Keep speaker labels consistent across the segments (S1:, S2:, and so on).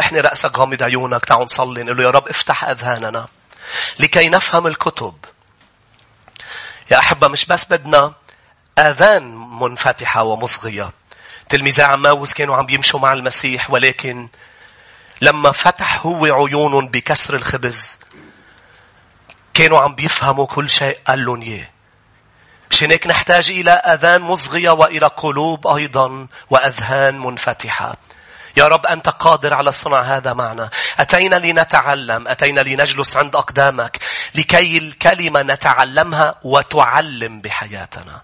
S1: إحنا رأسك غامض عيونك تعالوا نصلي نقول له يا رب افتح أذهاننا لكي نفهم الكتب يا أحبة مش بس بدنا آذان منفتحة ومصغية تلميذي عماوس كانوا عم يمشوا مع المسيح ولكن لما فتح هو عيونهم بكسر الخبز كانوا عم بيفهموا كل شيء قال لهم إياه. مشان هيك نحتاج إلى أذان مصغية وإلى قلوب أيضا وأذهان منفتحة. يا رب أنت قادر على صنع هذا معنا. أتينا لنتعلم، أتينا لنجلس عند أقدامك لكي الكلمة نتعلمها وتعلم بحياتنا.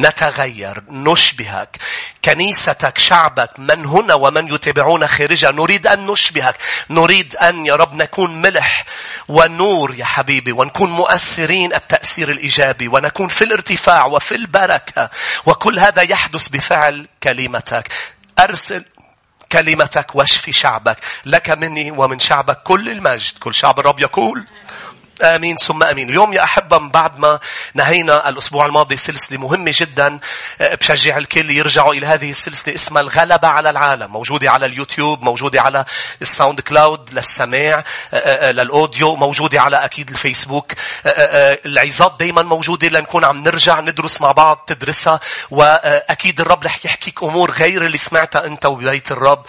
S1: نتغير نشبهك كنيستك شعبك من هنا ومن يتابعون خارجها نريد أن نشبهك نريد أن يا رب نكون ملح ونور يا حبيبي ونكون مؤثرين التأثير الإيجابي ونكون في الارتفاع وفي البركة وكل هذا يحدث بفعل كلمتك أرسل كلمتك واشفي شعبك. لك مني ومن شعبك كل المجد. كل شعب الرب يقول آمين ثم آمين. اليوم يا أحبة من بعد ما نهينا الأسبوع الماضي سلسلة مهمة جدا آه، بشجع الكل يرجعوا إلى هذه السلسلة اسمها الغلبة على العالم. موجودة على اليوتيوب، موجودة على ال SoundCloud للسماع، آه، آه، لل audio، موجودة على أكيد الفيسبوك. العظات دايما موجودة لنكون عم نرجع ندرس مع بعض تدرسها وأكيد الرب رح يحكيك أمور غير اللي سمعتها أنت وبيت الرب.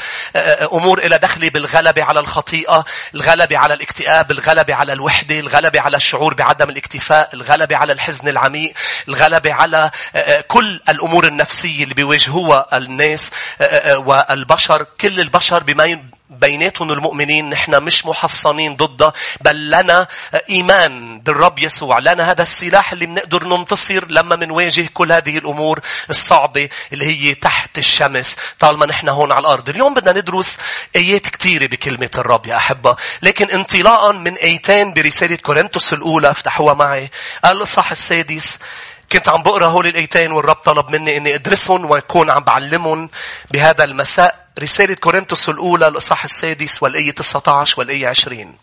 S1: أمور إلى دخلة بالغلبة على الخطيئة، الغلبة على الاكتئاب، الغلبة على الوحدة، الغلبة الغلبة على الشعور بعدم الاكتفاء الغلبة على الحزن العميق الغلبة على آه، آه، كل الأمور النفسية اللي بيواجهوها الناس آه، والبشر كل البشر بما بيناتهم المؤمنين نحن مش محصنين ضده بل لنا إيمان بالرب يسوع. لنا هذا السلاح اللي بنقدر ننتصر لما منواجه كل هذه الأمور الصعبة اللي هي تحت الشمس طالما نحن هون على الأرض. اليوم بدنا ندرس آيات كثيرة بكلمة الرب يا أحبة. لكن انطلاقا من آيتين برسالة كورنثوس الأولى افتحوها معي. الإصحاح السادس كنت عم بقرأ هول الآيتين والرب طلب مني إني أدرسهم وأكون عم بعلمهم بهذا المساء. رسالة كورنثوس الأولى الإصحاح السادس والآية 19 والآية 20.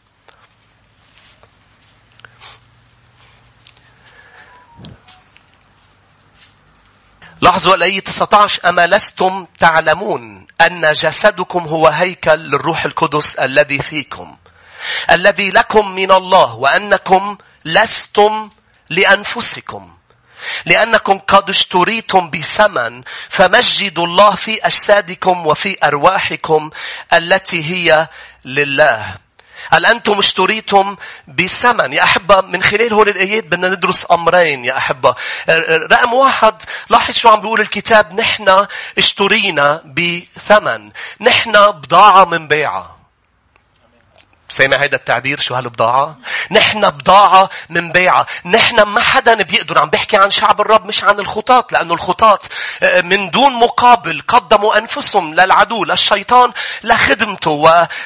S1: لاحظوا الآية 19 أما لستم تعلمون أن جسدكم هو هيكل للروح القدس الذي فيكم الذي لكم من الله وأنكم لستم لأنفسكم لأنكم قد اشتريتم بثمن فمجدوا الله في أجسادكم وفي أرواحكم التي هي لله. هل أنتم اشتريتم بثمن؟ يا أحبة من خلال هول الآيات بدنا ندرس أمرين يا أحبة. رقم واحد لاحظ شو عم بيقول الكتاب نحن اشترينا بثمن. نحن بضاعة من بيعة. سامع هذا التعبير شو هالبضاعة؟ نحن بضاعة من بيعة. نحن ما حدا بيقدر عم بحكي عن شعب الرب مش عن الخطاط. لأنه الخطاط آه، من دون مقابل قدموا أنفسهم للعدو للشيطان لخدمته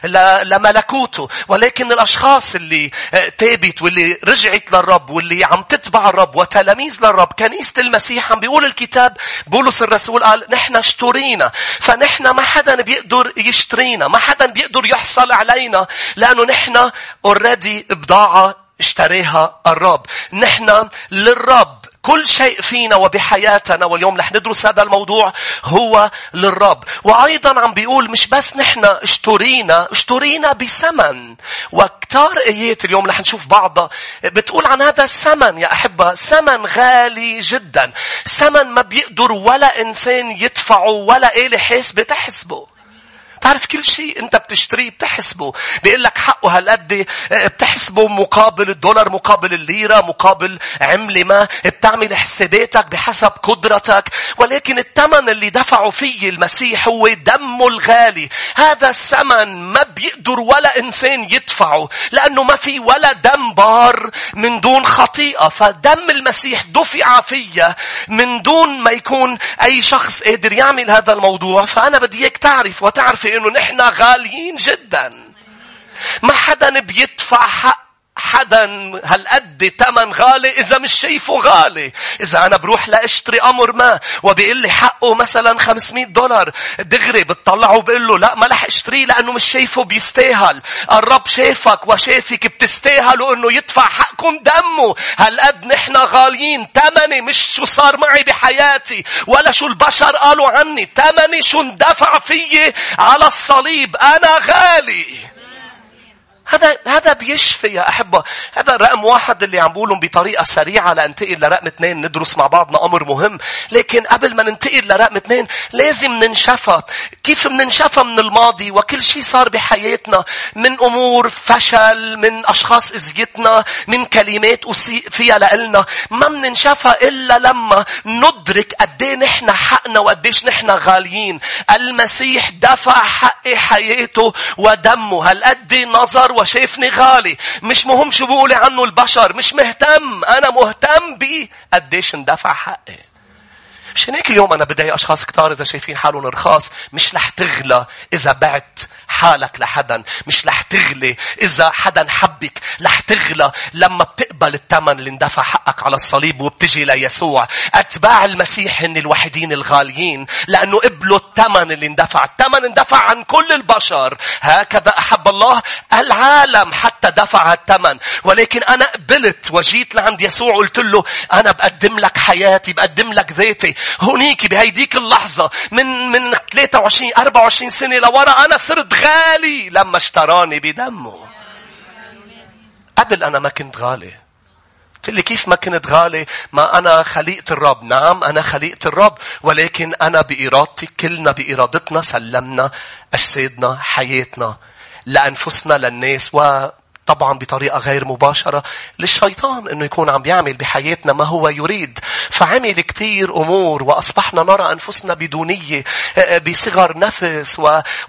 S1: ولملكوته. ولكن الأشخاص اللي آه، تابت واللي رجعت للرب واللي عم تتبع الرب وتلاميذ للرب كنيسة المسيح عم بيقول الكتاب بولس الرسول قال نحن اشترينا. فنحن ما حدا بيقدر يشترينا. ما حدا بيقدر يحصل علينا. لأنه نحن اوريدي بضاعة اشتريها الرب. نحن للرب. كل شيء فينا وبحياتنا واليوم رح ندرس هذا الموضوع هو للرب. وأيضا عم بيقول مش بس نحن اشترينا اشترينا بثمن. وكتار آيات اليوم رح نشوف بعضها بتقول عن هذا الثمن يا أحبة. ثمن غالي جدا. ثمن ما بيقدر ولا إنسان يدفعه ولا آلة حاسبة تحسبه. تعرف كل شيء انت بتشتريه بتحسبه. بيقول لك حقه هالقد آه، بتحسبه مقابل الدولار مقابل الليرة مقابل عملة ما. بتعمل حساباتك بحسب قدرتك. ولكن الثمن اللي دفعه فيه المسيح هو دمه الغالي. هذا الثمن ما بيقدر ولا إنسان يدفعه لأنه ما في ولا دم بار من دون خطيئة. فدم المسيح دفع فيا من دون ما يكون أي شخص قادر يعمل هذا الموضوع. فأنا بدي إياك تعرف وتعرفي انه نحن غاليين جدا. ما حدا بيدفع حق حدا هالقد تمن غالي إذا مش شايفه غالي. إذا أنا بروح لأشتري أمر ما وبيقول لي حقه مثلا 500 دولار دغري بتطلعه وبقول له لا ما رح أشتريه لأنه مش شايفه بيستاهل. الرب شافك وشافك بتستاهلوا إنه يدفع حقكم دمه. هالقد نحن غاليين. تمني مش شو صار معي بحياتي ولا شو البشر قالوا عني. تمني شو اندفع فيي على الصليب. أنا غالي. هذا هذا بيشفي يا أحبة، هذا رقم واحد اللي عم بقولهم بطريقة سريعة لانتقل لرقم اثنين. ندرس مع بعضنا أمر مهم، لكن قبل ما ننتقل لرقم اثنين لازم ننشفى، كيف بننشفى من الماضي؟ وكل شيء صار بحياتنا. من أمور فشل، من أشخاص أذيتنا، من كلمات أسيء فيها لنا، ما بننشفى إلا لما ندرك قد نحن حقنا وقديش نحن غاليين، المسيح دفع حق حياته ودمه، هالقد نظر وشايفني غالي. مش مهم شو بقولي عنه البشر. مش مهتم. أنا مهتم بيه قديش اندفع حقي. مشان هيك اليوم أنا بدي أشخاص كتار إذا شايفين حالهم رخاص مش رح تغلى إذا بعت حالك لحدا مش رح تغلي إذا حدا حبك رح تغلى لما بتقبل الثمن اللي اندفع حقك على الصليب وبتجي ليسوع. أتباع المسيح هن الوحيدين الغاليين لأنه قبلوا الثمن اللي اندفع. الثمن اندفع عن كل البشر. هكذا أحب الله العالم حتى دفع الثمن. ولكن أنا قبلت وجيت لعند يسوع قلت له أنا بقدم لك حياتي بقدم لك ذاتي. هونيك بهيديك اللحظة من من 23 24 سنة لورا أنا صرت غالي لما اشتراني بدمه. قبل أنا ما كنت غالي. قلت لي كيف ما كنت غالي؟ ما أنا خليقة الرب. نعم أنا خليقة الرب. ولكن أنا بإرادتي كلنا بإرادتنا سلمنا أجسادنا حياتنا لأنفسنا للناس و طبعا بطريقة غير مباشرة للشيطان إنه يكون عم بيعمل بحياتنا ما هو يريد. فعمل كتير أمور وأصبحنا نرى أنفسنا بدونية آه، آه، بصغر نفس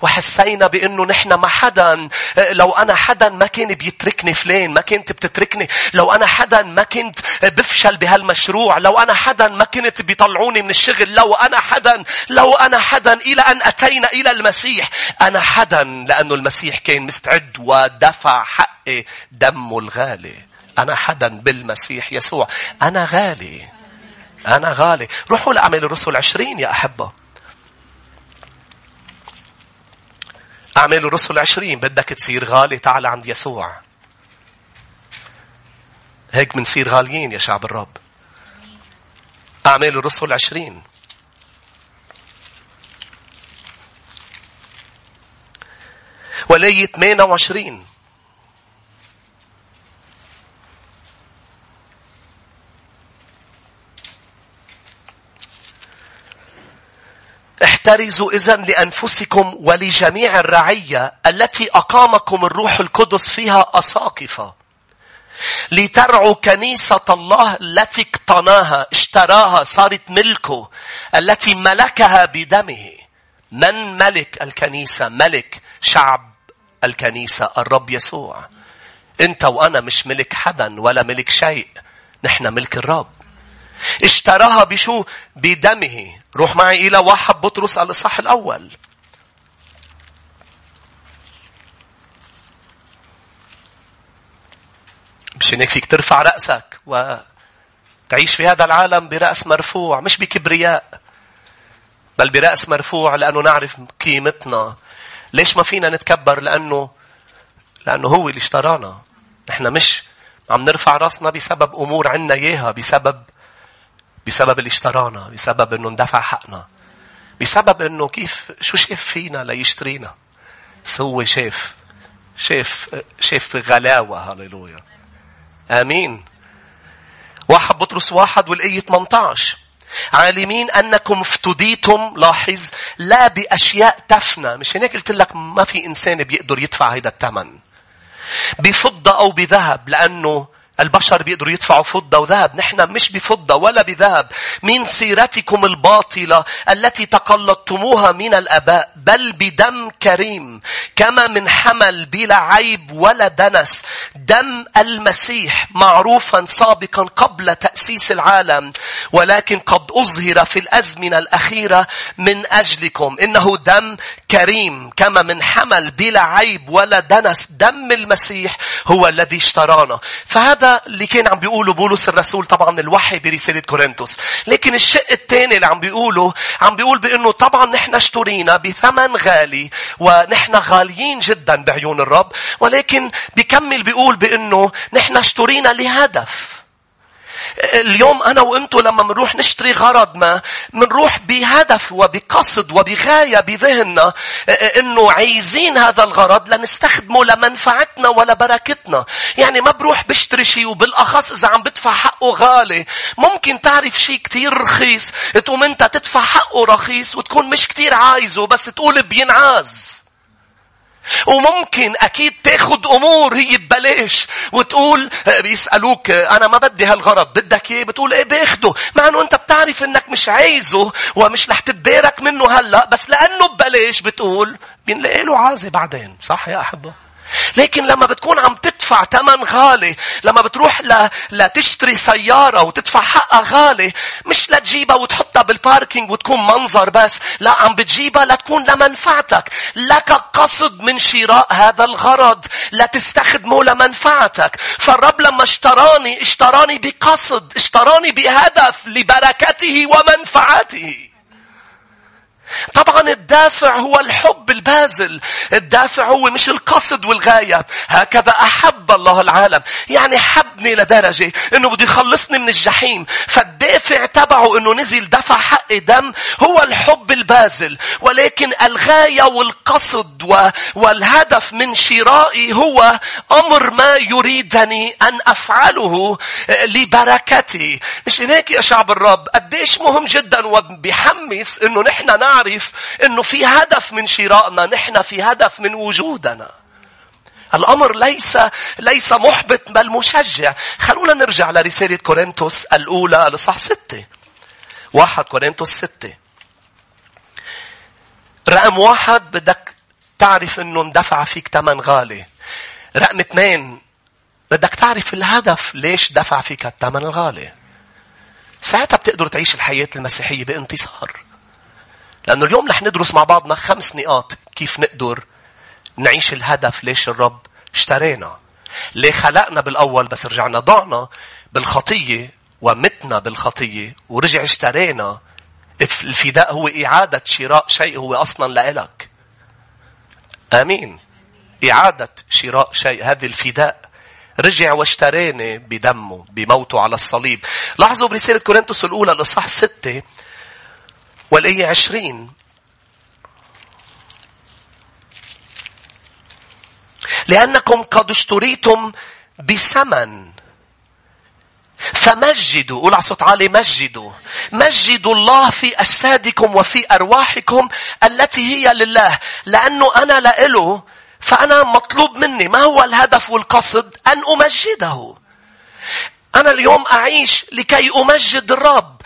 S1: وحسينا بإنه نحن ما حدا آه، لو أنا حدا ما كان بيتركني فلان ما كنت بتتركني. لو أنا حدا ما كنت بفشل بهالمشروع لو أنا حدا ما كنت بيطلعوني من الشغل لو أنا حدا لو أنا حدا إلى أن أتينا إلى المسيح. أنا حدا لأنه المسيح كان مستعد ودفع حق حقي دمه الغالي. أنا حدا بالمسيح يسوع. أنا غالي. أنا غالي. روحوا لأعمال الرسل عشرين يا أحبة. أعمال الرسل عشرين بدك تصير غالي تعال عند يسوع. هيك بنصير غاليين يا شعب الرب. أعمال الرسل عشرين. ولية 28 احترزوا إذن لأنفسكم ولجميع الرعية التي أقامكم الروح القدس فيها أساقفة. لترعوا كنيسة الله التي اقتناها اشتراها صارت ملكه التي ملكها بدمه. من ملك الكنيسة؟ ملك شعب الكنيسة الرب يسوع. أنت وأنا مش ملك حدا ولا ملك شيء نحن ملك الرب. اشتراها بشو؟ بدمه. روح معي إلى واحد بطرس الإصحاح الأول. مشان هيك فيك ترفع رأسك وتعيش في هذا العالم برأس مرفوع مش بكبرياء بل برأس مرفوع لأنه نعرف قيمتنا. ليش ما فينا نتكبر؟ لأنه لأنه هو اللي اشترانا. نحن مش عم نرفع رأسنا بسبب أمور عنا إياها بسبب بسبب اللي اشترانا بسبب انه اندفع حقنا بسبب انه كيف شو شاف فينا ليشترينا؟ هو شاف شاف شاف غلاوة هللويا. آمين. واحد بطرس واحد والآية 18 عالمين أنكم افتديتم لاحظ لا بأشياء تفنى. مش هناك قلت لك ما في إنسان بيقدر يدفع هذا الثمن بفضة أو بذهب لأنه البشر بيقدروا يدفعوا فضة وذهب. نحن مش بفضة ولا بذهب. من سيرتكم الباطلة التي تقلدتموها من الأباء. بل بدم كريم. كما من حمل بلا عيب ولا دنس. دم المسيح معروفا سابقا قبل تأسيس العالم. ولكن قد أظهر في الأزمنة الأخيرة من أجلكم. إنه دم كريم. كما من حمل بلا عيب ولا دنس. دم المسيح هو الذي اشترانا. فهذا هذا اللي كان عم بيقوله بولس الرسول طبعا الوحي برسالة كورنثوس. لكن الشق الثاني اللي عم بيقوله عم بيقول بأنه طبعا نحن اشترينا بثمن غالي ونحن غاليين جدا بعيون الرب ولكن بيكمل بيقول بأنه نحن اشترينا لهدف. اليوم أنا وأنتو لما منروح نشتري غرض ما منروح بهدف وبقصد وبغاية بذهننا إنه عايزين هذا الغرض لنستخدمه لمنفعتنا ولبركتنا. يعني ما بروح بشتري شيء وبالأخص إذا عم بدفع حقه غالي. ممكن تعرف شيء كتير رخيص تقوم أنت تدفع حقه رخيص وتكون مش كتير عايزه بس تقول بينعاز. وممكن أكيد تاخد أمور هي ببلاش وتقول بيسألوك أنا ما بدي هالغرض بدك إيه بتقول إيه باخده. مع أنه أنت بتعرف أنك مش عايزه ومش رح تتبارك منه هلأ بس لأنه ببلاش بتقول بينلاقي له عازة بعدين. صح يا أحبة؟ لكن لما بتكون عم تدفع ثمن غالي لما بتروح ل... لتشتري سيارة وتدفع حقها غالي مش لتجيبها وتحطها بالباركينج وتكون منظر بس لا عم بتجيبها لتكون لمنفعتك. لك قصد من شراء هذا الغرض لتستخدمه لمنفعتك. فالرب لما اشتراني اشتراني بقصد اشتراني بهدف لبركته ومنفعته. الدافع هو الحب البازل. الدافع هو مش القصد والغاية. هكذا أحب الله العالم. يعني حبني لدرجة أنه بده يخلصني من الجحيم. فالدافع تبعه أنه نزل دفع حق دم هو الحب البازل. ولكن الغاية والقصد والهدف من شرائي هو أمر ما يريدني أن أفعله لبركتي. مش هيك يا شعب الرب قديش مهم جدا وبيحمس أنه نحن نعرف إنه في هدف من شرائنا نحن في هدف من وجودنا الأمر ليس ليس محبط بل مشجع. خلونا نرجع لرسالة كورنثوس الأولى لصح ستة. واحد كورنثوس ستة. رقم واحد بدك تعرف إنه اندفع فيك ثمن غالي. رقم اثنين بدك تعرف الهدف ليش دفع فيك الثمن الغالي. ساعتها بتقدر تعيش الحياة المسيحية بانتصار. لأنه اليوم رح ندرس مع بعضنا خمس نقاط كيف نقدر نعيش الهدف ليش الرب اشترينا. ليه خلقنا بالأول بس رجعنا ضعنا بالخطية ومتنا بالخطية ورجع اشترينا. الفداء هو إعادة شراء شيء هو أصلا لإلك. آمين. إعادة شراء شيء هذا الفداء رجع واشتراني بدمه بموته على الصليب. لاحظوا برسالة كورنثوس الأولى الإصحاح ستة والآية عشرين لأنكم قد اشتريتم بثمن فمجدوا قول على صوت عالي مجدوا مجدوا الله في أجسادكم وفي أرواحكم التي هي لله لأنه أنا لإله فأنا مطلوب مني ما هو الهدف والقصد أن أمجده أنا اليوم أعيش لكي أمجد الرب.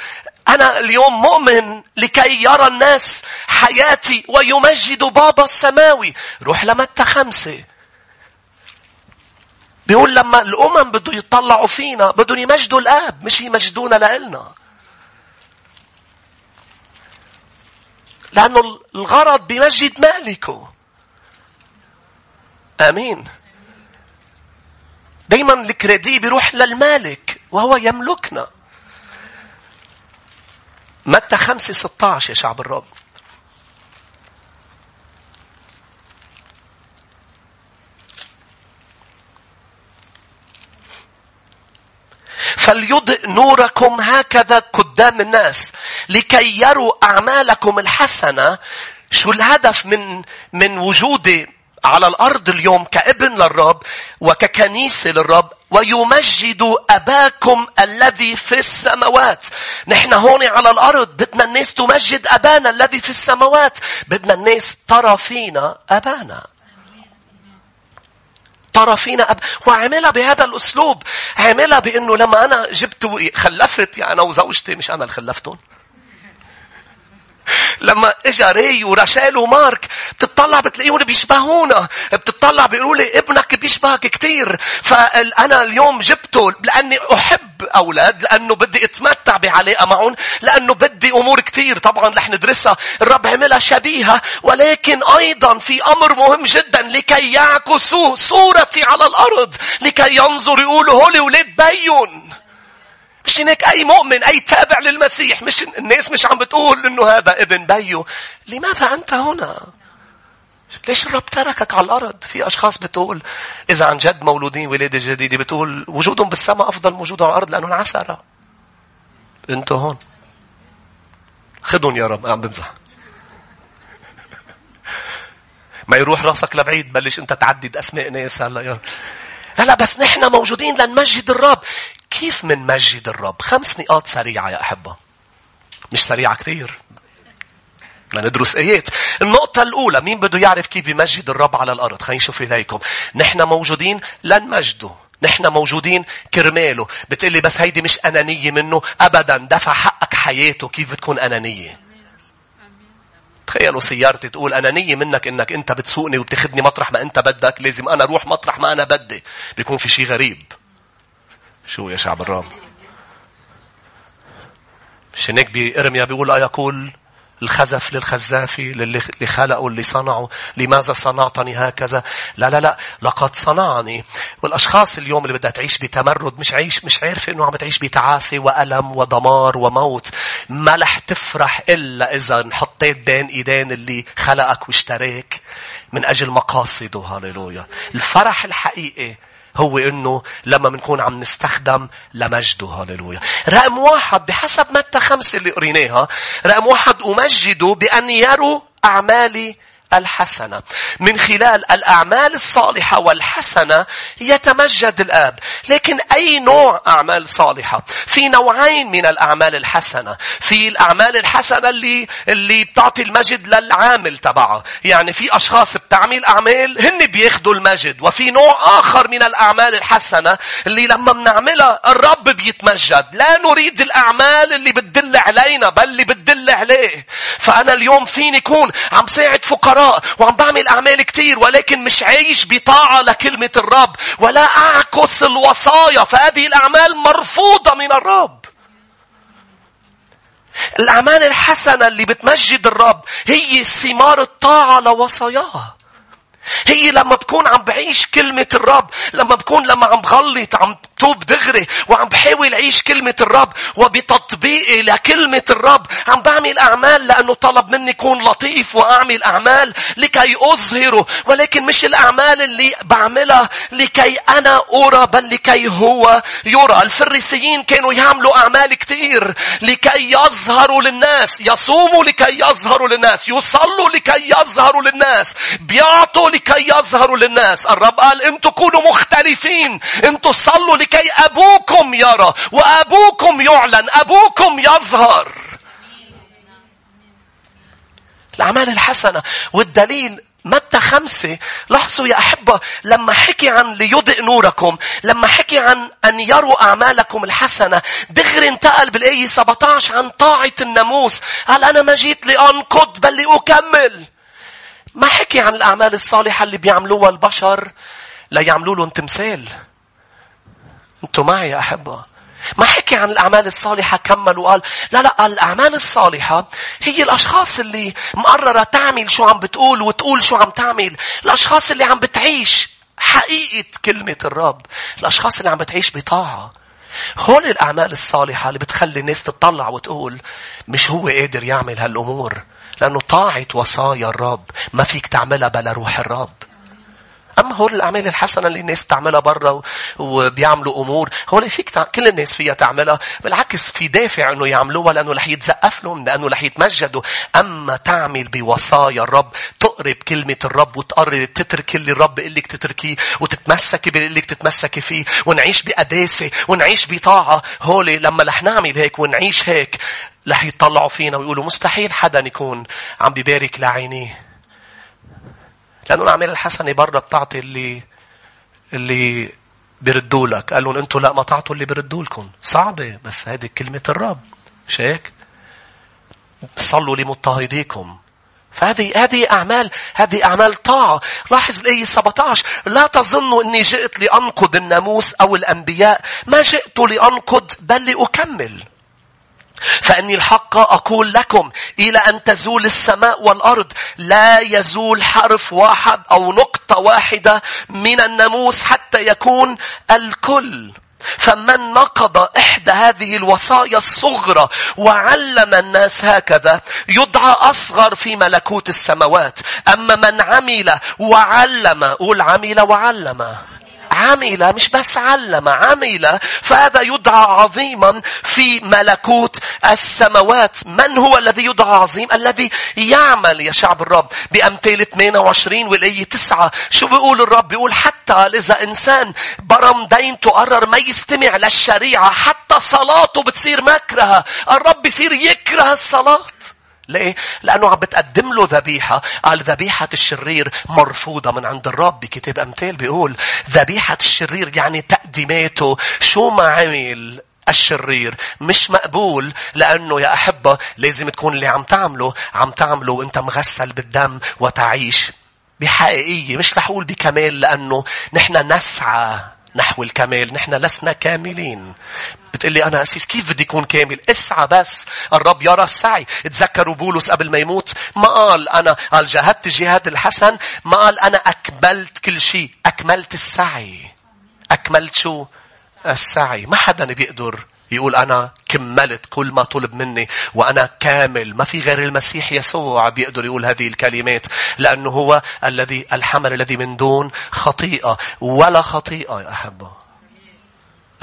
S1: أنا اليوم مؤمن لكي يرى الناس حياتي ويمجد بابا السماوي. روح لمتى خمسة. بيقول لما الأمم بدوا يطلعوا فينا بدهم يمجدوا الآب مش يمجدونا لإلنا. لأنه الغرض بمجد مالكه. آمين. دايما الكريدي بيروح للمالك وهو يملكنا. متى خمسة ستة يا شعب الرب. فليضئ نوركم هكذا قدام الناس لكي يروا أعمالكم الحسنة شو الهدف من من وجودي على الأرض اليوم كابن للرب وككنيسة للرب ويمجد أباكم الذي في السماوات. نحن هون على الأرض بدنا الناس تمجد أبانا الذي في السماوات. بدنا الناس ترى فينا أبانا. فينا أب وعملها بهذا الأسلوب. عملها بأنه لما أنا جبت خلفت يعني أنا وزوجتي مش أنا اللي خلفتهم. لما اجى ري ورشال ومارك بتطلع بتلاقيهم بيشبهونا بتطلع بيقولوا لي ابنك بيشبهك كثير فأنا اليوم جبته لأني أحب أولاد لأنه بدي أتمتع بعلاقة معهم لأنه بدي أمور كثير طبعا رح ندرسها. الرب عملها شبيهة ولكن أيضا في أمر مهم جدا لكي يعكسوا صورتي على الأرض لكي ينظر يقولوا هولي ولاد بيون. مش هناك أي مؤمن أي تابع للمسيح مش الناس مش عم بتقول إنه هذا ابن بيو لماذا أنت هنا؟ ليش الرب تركك على الأرض؟ في أشخاص بتقول إذا عن جد مولودين ولادة جديدة بتقول وجودهم بالسماء أفضل من وجودهم على الأرض لأنهم عسرة. أنتوا هون. خدهم يا رب عم بمزح. ما يروح راسك لبعيد بلش أنت تعدد أسماء ناس هلا يا لا لا بس نحن موجودين لنمجد الرب كيف منمجد الرب؟ خمس نقاط سريعة يا أحبة. مش سريعة كثير لندرس آيات. النقطة الأولى مين بده يعرف كيف يمجد الرب على الأرض؟ خلينا نشوف إليكم نحن موجودين لنمجده نحن موجودين كرماله. بتقلي بس هيدي مش أنانية منه. أبدا دفع حقك حياته كيف بتكون أنانية. تخيلوا سيارتي تقول أنانية منك إنك أنت بتسوقني وبتاخذني مطرح ما أنت بدك. لازم أنا أروح مطرح ما أنا بدي. بيكون في شيء غريب. شو يا شعب الرام؟ مش هناك بإرميا بيقول أيقول الخزف للخزاف للي خلقوا اللي صنعوا لماذا صنعتني هكذا؟ لا لا لا لقد صنعني. والأشخاص اليوم اللي بدها تعيش بتمرد مش عيش مش عارفة إنه عم تعيش بتعاسة وألم ودمار وموت. ما رح تفرح إلا إذا انحطيت بين إيدين اللي خلقك واشتراك من أجل مقاصده. هاليلويا الفرح الحقيقي هو إنه لما بنكون عم نستخدم لمجده هاليلويا. رقم واحد بحسب متى خمسة اللي قريناها رقم واحد أمجده بأن يروا أعمالي الحسنة. من خلال الأعمال الصالحة والحسنة يتمجد الآب. لكن أي نوع أعمال صالحة؟ في نوعين من الأعمال الحسنة. في الأعمال الحسنة اللي اللي بتعطي المجد للعامل تبعها. يعني في أشخاص بتعمل أعمال هن بياخدوا المجد. وفي نوع آخر من الأعمال الحسنة اللي لما بنعملها الرب بيتمجد. لا نريد الأعمال اللي بتدل علينا بل اللي بتدل عليه. فأنا اليوم فيني كون عم ساعد فقراء الفقراء وعم بعمل أعمال كتير ولكن مش عايش بطاعة لكلمة الرب ولا أعكس الوصايا فهذه الأعمال مرفوضة من الرب. الأعمال الحسنة اللي بتمجد الرب هي ثمار الطاعة لوصاياه. هي لما بكون عم بعيش كلمة الرب لما بكون لما عم بغلط عم توب دغري وعم بحاول عيش كلمة الرب وبتطبيقي لكلمة الرب. عم بعمل أعمال لأنه طلب مني كون لطيف وأعمل أعمال لكي أظهره ولكن مش الأعمال اللي بعملها لكي أنا أرى بل لكي هو يرى. الفريسيين كانوا يعملوا أعمال كثير لكي يظهروا للناس يصوموا لكي يظهروا للناس يصلوا لكي يظهروا للناس بيعطوا لكي يظهروا للناس. الرب قال أنتوا كونوا مختلفين أنتوا صلوا لكي أبوكم يرى وأبوكم يعلن أبوكم يظهر. الأعمال الحسنة والدليل متى خمسة لاحظوا يا أحبة لما حكي عن ليضئ نوركم لما حكي عن أن يروا أعمالكم الحسنة دغري انتقل بالآية 17 عن طاعة الناموس. قال أنا ما جيت لأنقض بل لأكمل. ما حكي عن الأعمال الصالحة اللي بيعملوها البشر؟ ليعملوا لهم تمثال. أنتوا معي يا أحبة. ما حكي عن الأعمال الصالحة كمل وقال لا لا الأعمال الصالحة هي الأشخاص اللي مقررة تعمل شو عم بتقول وتقول شو عم تعمل. الأشخاص اللي عم بتعيش حقيقة كلمة الرب. الأشخاص اللي عم بتعيش بطاعة. هول الأعمال الصالحة اللي بتخلي الناس تطلع وتقول مش هو قادر يعمل هالأمور. لأنه طاعة وصايا الرب ما فيك تعملها بلا روح الرب. أما هول الأعمال الحسنة اللي الناس بتعملها برا وبيعملوا أمور هول فيك. كل الناس فيها تعملها بالعكس في دافع إنه يعملوها لأنه رح يتزقف لهم لأنه رح يتمجدوا أما تعمل بوصايا الرب تقرب كلمة الرب وتقرر تترك اللي الرب يقول لك تتركيه وتتمسكي باللي لك تتمسكي فيه ونعيش بقداسة ونعيش بطاعة هولي لما رح نعمل هيك ونعيش هيك رح يطلعوا فينا ويقولوا مستحيل حدا يكون عم بيبارك لعينيه. لأنه الأعمال الحسنة برا بتعطي اللي اللي بيردوا لك. قال لهم أنتوا لا ما تعطوا اللي بيردوا لكم. صعبة بس هذه كلمة الرب. مش هيك؟ صلوا لمضطهديكم. فهذه هذه أعمال هذه أعمال طاعة. لاحظ الآية 17 لا تظنوا أني جئت لأنقض الناموس أو الأنبياء. ما جئت لأنقض بل لأكمل. فإني الحق أقول لكم إلى أن تزول السماء والأرض لا يزول حرف واحد أو نقطة واحدة من الناموس حتى يكون الكل فمن نقض إحدى هذه الوصايا الصغرى وعلم الناس هكذا يدعى أصغر في ملكوت السماوات. أما من عمل وعلم قول عمل وعلم عمل مش بس علم عمل. فهذا يدعى عظيما في ملكوت السماوات. من هو الذي يدعى عظيم؟ الذي يعمل يا شعب الرب بأمثال 28 والآية 9 شو بيقول الرب؟ بيقول حتى إذا إنسان برم دين تقرر ما يستمع للشريعة حتى صلاته بتصير مكرهة. الرب بيصير يكره الصلاة. ليه؟ لأنه عم بتقدم له ذبيحة. قال ذبيحة الشرير مرفوضة من عند الرب بكتاب أمثال بيقول ذبيحة الشرير يعني تقديماته شو ما عمل الشرير مش مقبول لأنه يا أحبة لازم تكون اللي عم تعمله عم تعمله وأنت مغسل بالدم وتعيش بحقيقية مش رح أقول بكمال لأنه نحن نسعى نحو الكمال نحن لسنا كاملين. بتقول لي أنا أسيس كيف بدي يكون كامل؟ اسعى بس. الرب يرى السعي. تذكروا بولس قبل ما يموت؟ ما قال أنا قال جاهدت الجهاد الحسن. ما قال أنا أكملت كل شيء. أكملت السعي. أكملت شو؟ السعي. ما حدا بيقدر يقول أنا كملت كل ما طلب مني وأنا كامل. ما في غير المسيح يسوع بيقدر يقول هذه الكلمات لأنه هو الذي الحمل الذي من دون خطيئة ولا خطيئة يا أحبة.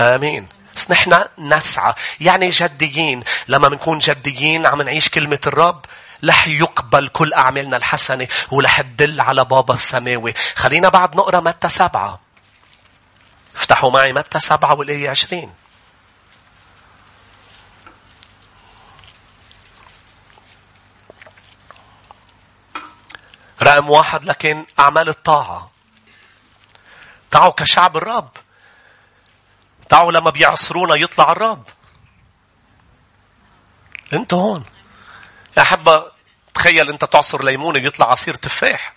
S1: آمين. بس نحن نسعى. يعني جديين. لما بنكون جديين عم نعيش كلمة الرب رح يقبل كل أعمالنا الحسنة ورح تدل على بابا السماوي. خلينا بعد نقرأ متى سبعة. افتحوا معي متى سبعة والآية عشرين. رقم واحد لكن أعمال الطاعة. تعوا كشعب الرب. تعوا لما بيعصرونا يطلع الرب. انت هون. يا حبة تخيل أنت تعصر ليمونة يطلع عصير تفاح.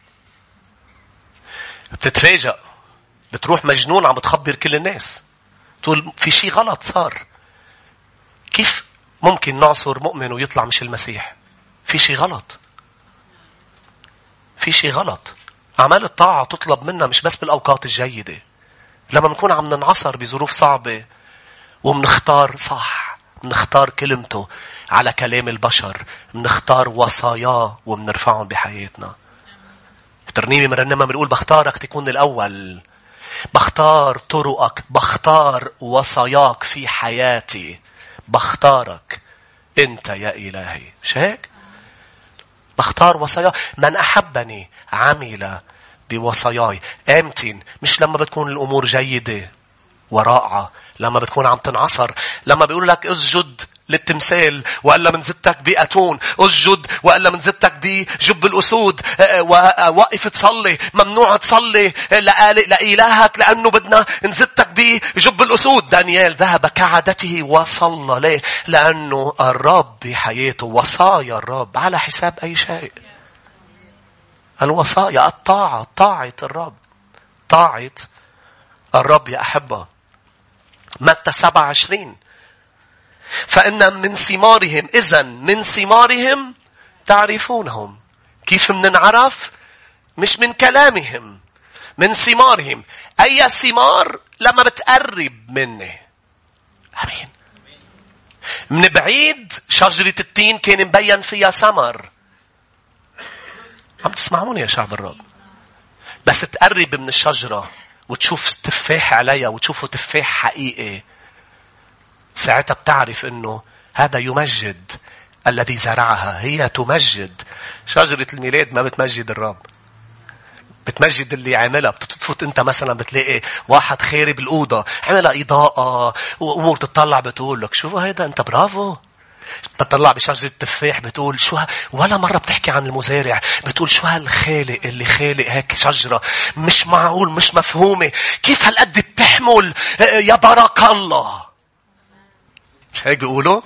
S1: بتتفاجأ. بتروح مجنون عم بتخبر كل الناس. تقول في شيء غلط صار. كيف ممكن نعصر مؤمن ويطلع مش المسيح؟ في شيء غلط. في شيء غلط. أعمال الطاعة تطلب منا مش بس بالأوقات الجيدة. لما نكون عم ننعصر بظروف صعبة ومنختار صح منختار كلمته على كلام البشر منختار وصاياه ومنرفعهم بحياتنا ترنيمة مرنمة بنقول بختارك تكون الأول بختار طرقك بختار وصاياك في حياتي بختارك أنت يا إلهي مش هيك؟ بختار وصايا من أحبني عمل بوصاياي. امتن. مش لما بتكون الأمور جيدة ورائعة. لما بتكون عم تنعصر. لما بيقول لك اسجد للتمثال وألا من زدتك بأتون أسجد وألا من زدتك بجب الأسود. وقف تصلي ممنوع تصلي لإلهك لأنه بدنا نزدتك بجب الأسود. دانيال ذهب كعادته وصلى ليه؟ لأنه الرب بحياته وصايا الرب على حساب أي شيء. الوصايا الطاعة طاعة الرب. طاعة الرب يا أحبة. متى سبعة عشرين فإن من ثمارهم إذا من ثمارهم تعرفونهم. كيف مننعرف مش من كلامهم من ثمارهم. أي ثمار لما بتقرب مني أمين. من بعيد شجرة التين كان مبين فيها ثمر. عم تسمعوني يا شعب الرب؟ بس تقرب من الشجرة وتشوف تفاح عليها وتشوفه تفاح حقيقي. ساعتها بتعرف إنه هذا يمجد الذي زرعها هي تمجد. شجرة الميلاد ما بتمجد الرب. بتمجد اللي عاملها بتفوت انت مثلا بتلاقي واحد خارب الأوضة عملها إضاءة وأمور تطلع بتقول لك شو هيدا؟ أنت برافو. بتطلع بشجرة التفاح بتقول شو ها... ولا مرة بتحكي عن المزارع بتقول شو هالخالق اللي خالق هيك شجرة؟ مش معقول مش مفهومة. كيف هالقد بتحمل؟ يا بارك الله. مش هيك بيقولوا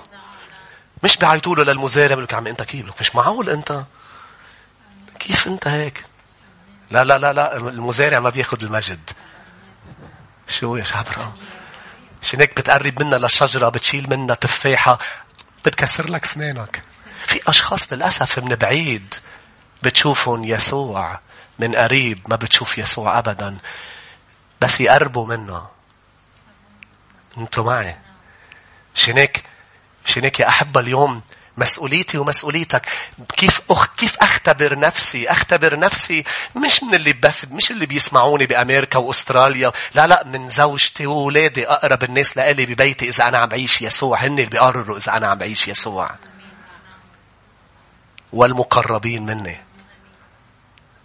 S1: مش بيعيطوا له للمزارع بيقول لك عم أنت كيف مش معقول أنت؟ كيف أنت هيك؟ لا لا لا لا المزارع ما بياخد المجد. شو يا شعب مش هيك بتقرب منا للشجرة بتشيل منا تفاحة بتكسر لك سنانك في أشخاص للأسف من بعيد بتشوفهم يسوع من قريب ما بتشوف يسوع أبدا بس يقربوا منه. أنتوا معي؟ شنك شنك يا أحبة اليوم مسؤوليتي ومسؤوليتك. كيف أخ كيف أختبر نفسي؟ أختبر نفسي مش من اللي بس مش اللي بيسمعوني بأمريكا وأستراليا. لا لا من زوجتي وولادي أقرب الناس لإلي ببيتي إذا أنا عم بعيش يسوع. هن اللي بيقرروا إذا أنا عم بعيش يسوع. والمقربين مني.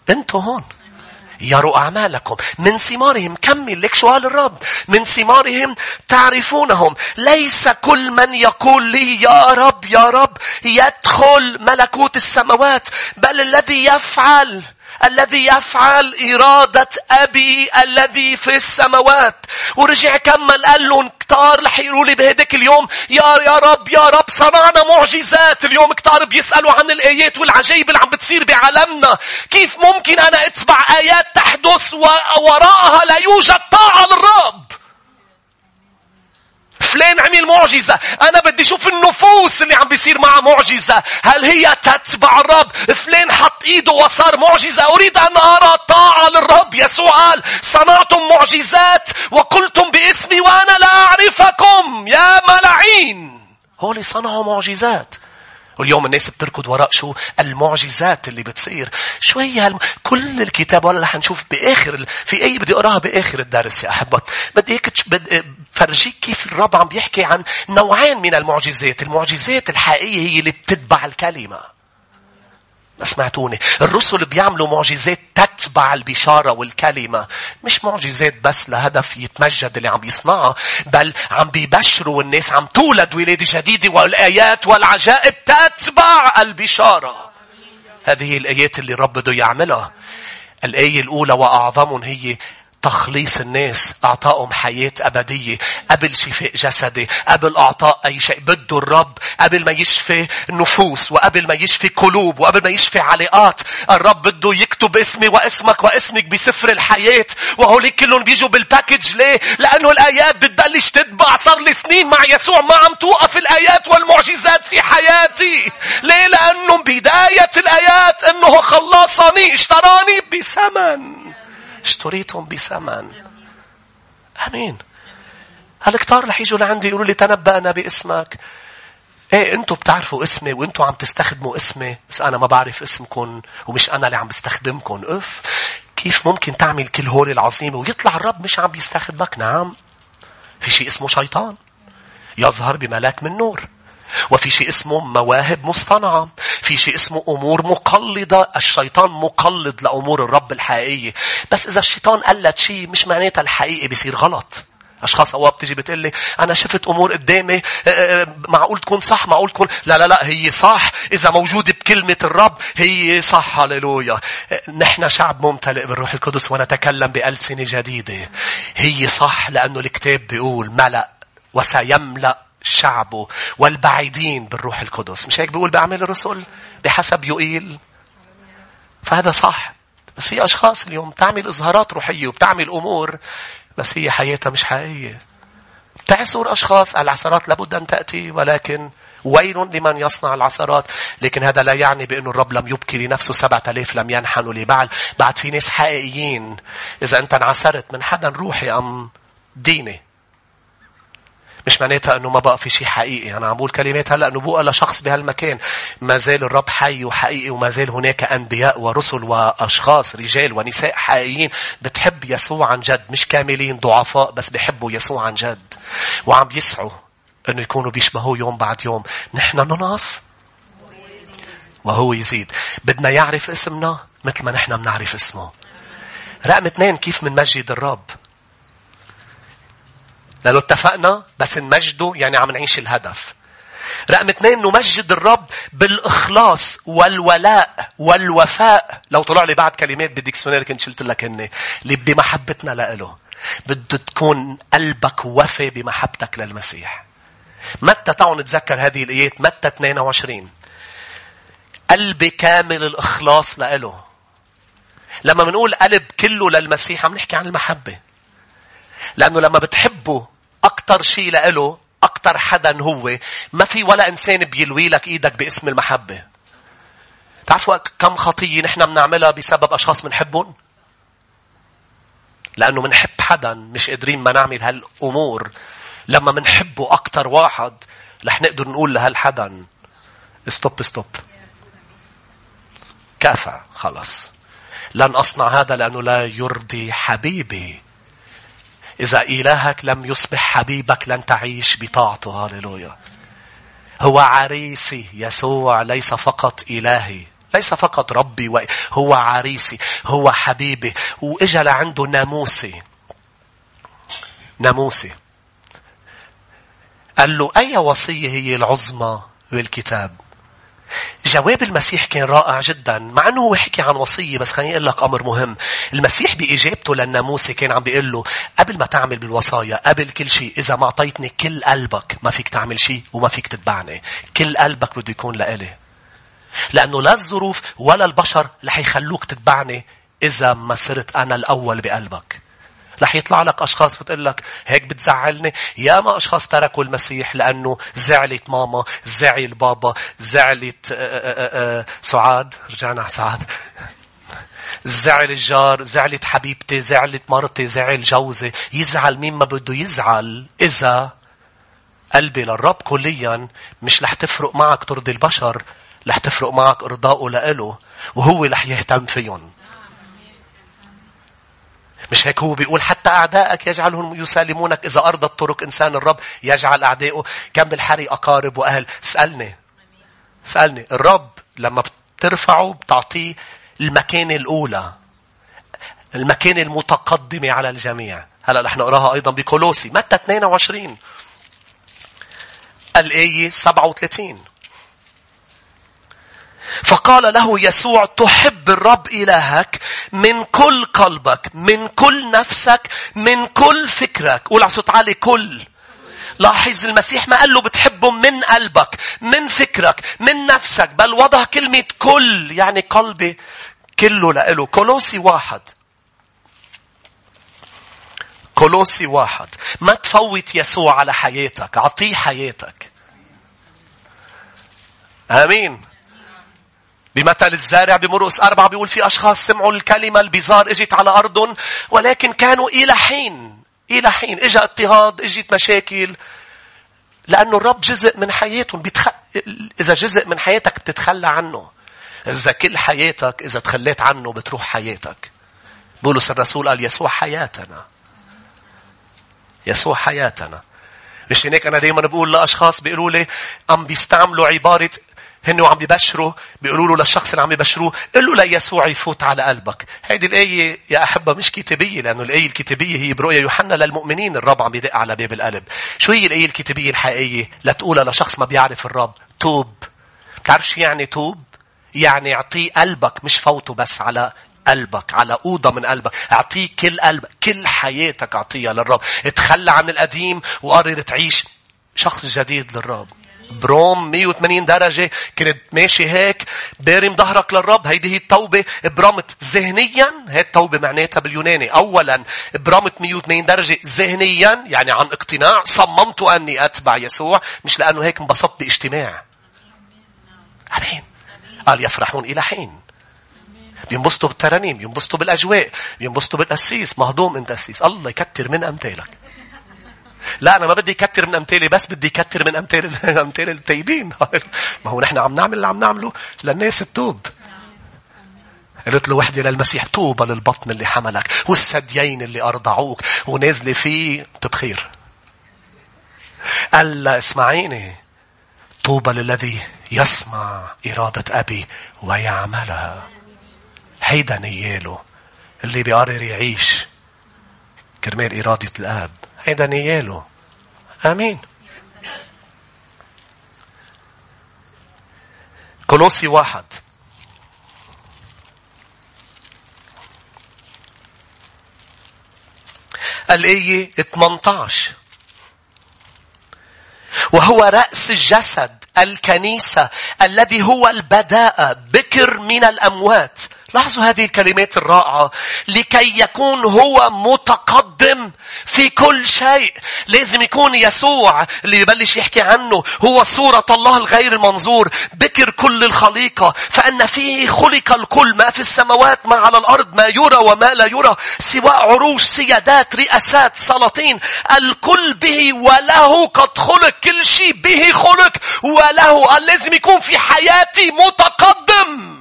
S1: أنتوا هون. يروا أعمالكم. من ثمارهم كمل لك سؤال الرب. من ثمارهم تعرفونهم. ليس كل من يقول لي يا رب يا رب يدخل ملكوت السماوات بل الذي يفعل الذي يفعل إرادة أبي الذي في السماوات. ورجع كمل قال لهم كتار رح يقولوا لي بهديك اليوم يا يا رب يا رب صنعنا معجزات. اليوم كتار بيسألوا عن الآيات والعجائب اللي عم بتصير بعالمنا. كيف ممكن أنا أتبع آيات تحدث ووراءها لا يوجد طاعة للرب؟ فلان عمل معجزة. أنا بدي أشوف النفوس اللي عم بيصير معها معجزة. هل هي تتبع الرب؟ فلان حط إيده وصار معجزة. أريد أن أرى طاعة للرب. يسوع قال صنعتم معجزات وقلتم باسمي وأنا لا أعرفكم يا ملعين. هول صنعوا معجزات. واليوم الناس بتركض وراء شو المعجزات اللي بتصير. شو هي هالم... كل الكتاب ولا رح نشوف بآخر في أي بدي أقراها بآخر الدرس يا أحبة. بدي هيك بدي فرجيك كيف الرب عم بيحكي عن نوعين من المعجزات. المعجزات الحقيقية هي اللي بتتبع الكلمة. ما سمعتوني. الرسل بيعملوا معجزات تتبع البشارة والكلمة. مش معجزات بس لهدف يتمجد اللي عم يصنعها بل عم بيبشروا الناس عم تولد ولادة جديدة والآيات والعجائب تتبع البشارة. هذه الآيات اللي الرب بده يعملها. الآية الأولى وأعظم هي تخليص الناس أعطائهم حياة أبدية قبل شفاء جسدي قبل أعطاء أي شيء. بده الرب قبل ما يشفي نفوس وقبل ما يشفي قلوب وقبل ما يشفي علاقات. الرب بده يكتب اسمي واسمك واسمك بسفر الحياة. وهوليك كلهم بيجوا بالباكج ليه؟ لأنه الآيات بتبلش تتبع. صار لي سنين مع يسوع ما عم توقف الآيات والمعجزات في حياتي. ليه؟ لأنه بداية الآيات أنه خلصني اشتراني بثمن. اشتريتهم بثمن. آمين. هالكتار رح يجوا لعندي يقولوا لي تنبأنا باسمك. إيه أنتوا بتعرفوا اسمي وانتوا عم تستخدموا اسمي. بس أنا ما بعرف اسمكم ومش أنا اللي عم بستخدمكم اف كيف ممكن تعمل كل هول العظيمة ويطلع الرب مش عم بيستخدمك نعم. في شيء اسمه شيطان. يظهر بملاك من نور. وفي شيء اسمه مواهب مصطنعة. في شيء اسمه أمور مقلدة. الشيطان مقلد لأمور الرب الحقيقية. بس إذا الشيطان قلد شيء مش معناتها الحقيقي بيصير غلط. أشخاص أواب بتيجي بتقول لي أنا شفت أمور قدامي آه، آه، معقول تكون صح معقول تكون لا لا لا هي صح إذا موجودة بكلمة الرب هي صح هللويا نحن شعب ممتلئ بالروح القدس ونتكلم بألسنة جديدة هي صح لأنه الكتاب بيقول ملأ وسيملأ شعبه والبعيدين بالروح القدس. مش هيك بيقول بأعمال الرسل؟ بحسب يقيل. فهذا صح. بس في أشخاص اليوم تعمل إظهارات روحية وبتعمل أمور بس هي حياتها مش حقيقية. تعثر أشخاص العثرات لابد أن تأتي ولكن ويل لمن يصنع العثرات؟ لكن هذا لا يعني بأن الرب لم يبكي لنفسه سبعة آلاف لم ينحنوا لبعل. بعد في ناس حقيقيين. إذا أنت انعثرت من حدا روحي أم ديني؟ مش معناتها إنه ما بقى في شيء حقيقي. أنا عم بقول كلمات هلأ نبوءه لشخص بهالمكان. ما زال الرب حي وحقيقي وما زال هناك أنبياء ورسل وأشخاص رجال ونساء حقيقيين بتحب يسوع عن جد. مش كاملين ضعفاء بس بحبوا يسوع عن جد. وعم بيسعوا إنه يكونوا بيشبهوه يوم بعد يوم. نحن ننقص. وهو يزيد. بدنا يعرف اسمنا مثل ما نحن بنعرف اسمه. رقم اثنين كيف منمجد الرب؟ لأنه اتفقنا بس نمجده يعني عم نعيش الهدف. رقم اثنين نمجد الرب بالإخلاص والولاء والوفاء. لو طلع لي بعد كلمات بالديكسيونير كنت شلت لك هن اللي بمحبتنا لإله. بده تكون قلبك وفي بمحبتك للمسيح. متى تعالوا نتذكر هذه الآيات؟ متى 22 قلبي كامل الإخلاص لإله. لما بنقول قلب كله للمسيح عم نحكي عن المحبة. لأنه لما بتحبه أكتر شيء لإله أكتر حدا هو. ما في ولا إنسان بيلوي لك إيدك باسم المحبة. تعرفوا كم خطية نحن بنعملها بسبب أشخاص بنحبهم؟ لأنه منحب حدا مش قادرين ما نعمل هالأمور. لما منحبه أكتر واحد رح نقدر نقول لهالحدا stop stop كفى خلص. لن أصنع هذا لأنه لا يرضي حبيبي. إذا إلهك لم يصبح حبيبك لن تعيش بطاعته. هاليلويا هو عريسي يسوع ليس فقط إلهي ليس فقط ربي هو عريسي هو حبيبي. وإجا لعنده ناموسي. ناموسي. قال له أي وصية هي العظمى بالكتاب جواب المسيح كان رائع جدا مع إنه هو حكي عن وصية بس خليني أقول لك أمر مهم. المسيح بإجابته للناموسي كان عم بيقول له قبل ما تعمل بالوصايا قبل كل شيء إذا ما أعطيتني كل قلبك ما فيك تعمل شيء وما فيك تتبعني. كل قلبك بده يكون لإلي. لأنه لا الظروف ولا البشر رح يخلوك تتبعني إذا ما صرت أنا الأول بقلبك. رح يطلع لك أشخاص بتقول لك هيك بتزعلني. ياما أشخاص تركوا المسيح لأنه زعلت ماما زعل بابا زعلت آه، آه، آه، سعاد. رجعنا على سعاد. زعل الجار زعلت حبيبتي زعلت مرتي زعل جوزي. يزعل مين ما بده يزعل؟ إذا قلبي للرب كليا مش رح تفرق معك ترضي البشر رح تفرق معك إرضاؤه لإله وهو رح يهتم فيهم. مش هيك هو بيقول؟ حتى أعدائك يجعلهم يسالمونك. إذا أرضت طرق إنسان الرب يجعل أعدائه. كم بالحري أقارب وأهل؟ سألني. سألني. الرب لما بترفعه بتعطيه المكانة الأولى. المكانة المتقدمة على الجميع. هلا رح نقراها أيضا بكولوسي. متى 22 الآية 37 فقال له يسوع تحب الرب إلهك من كل قلبك من كل نفسك من كل فكرك. قول على صوت عالي كل. لاحظ المسيح ما قال له بتحبه من قلبك من فكرك من نفسك بل وضع كلمة كل يعني قلبي كله لإله. كولوسي واحد. كولوسي واحد. ما تفوت يسوع على حياتك أعطيه حياتك. آمين. بمثل الزارع بمرقس أربعة بيقول في أشخاص سمعوا الكلمة البزار إجت على أرض ولكن كانوا إلى حين إلى حين إجا اضطهاد إجت مشاكل لأنه الرب جزء من حياتهم بتخ... إذا جزء من حياتك بتتخلى عنه إذا كل حياتك إذا تخليت عنه بتروح حياتك. بولس الرسول قال يسوع حياتنا. يسوع حياتنا. مش هيك أنا دايما بقول لأشخاص بيقولوا لي عم بيستعملوا عبارة هن وعم بيبشروا بيقولوا له للشخص اللي عم يبشروه قل له ليسوع يفوت على قلبك. هيدي الآية يا أحبة مش كتابية لأنه الآية الكتابية هي برؤية يوحنا للمؤمنين الرب عم يدق على باب القلب. شو هي الآية الكتابية الحقيقية؟ لتقولها لشخص ما بيعرف الرب. توب. بتعرف شو يعني توب؟ يعني اعطيه قلبك مش فوته بس على قلبك على أوضة من قلبك. اعطيه كل قلبك كل حياتك اعطيها للرب. اتخلى عن القديم وقرر تعيش شخص جديد للرب. بروم 180 درجة كنت ماشي هيك بارم ظهرك للرب. هيدي هي التوبة. برمت ذهنيا هي التوبة معناتها باليوناني. أولا برمت 180 درجة ذهنيا يعني عن اقتناع صممت أني أتبع يسوع مش لأنه هيك انبسطت باجتماع. أمين. قال يفرحون إلى حين. بينبسطوا بالترانيم بينبسطوا بالأجواء بينبسطوا بالقسيس. مهضوم انت قسيس. الله يكتر من أمثالك. لا أنا ما بدي كتر من أمثالي بس بدي كتر من أمثال الأمثال الطيبين ما هو نحن عم نعمل اللي عم نعمله للناس التوب. قلت له وحدي للمسيح توبة للبطن اللي حملك والثديين اللي أرضعوك ونازلة فيه تبخير قال اسمعيني. طوبى للذي يسمع إرادة أبي ويعملها. هيدا نياله اللي بيقرر يعيش كرمال إرادة الآب. هيدا نياله. آمين. كولوسي واحد الآية 18 وهو رأس الجسد الكنيسة الذي هو البداء بكر من الأموات لاحظوا هذه الكلمات الرائعة. لكي يكون هو متقدم في كل شيء. لازم يكون يسوع اللي يبلش يحكي عنه هو صورة الله الغير المنظور بكر كل الخليقة. فأن فيه خلق الكل ما في السماوات ما على الأرض ما يرى وما لا يرى سواء عروش سيادات رئاسات سلاطين. الكل به وله قد خلق كل شيء به خلق وله. لازم يكون في حياتي متقدم.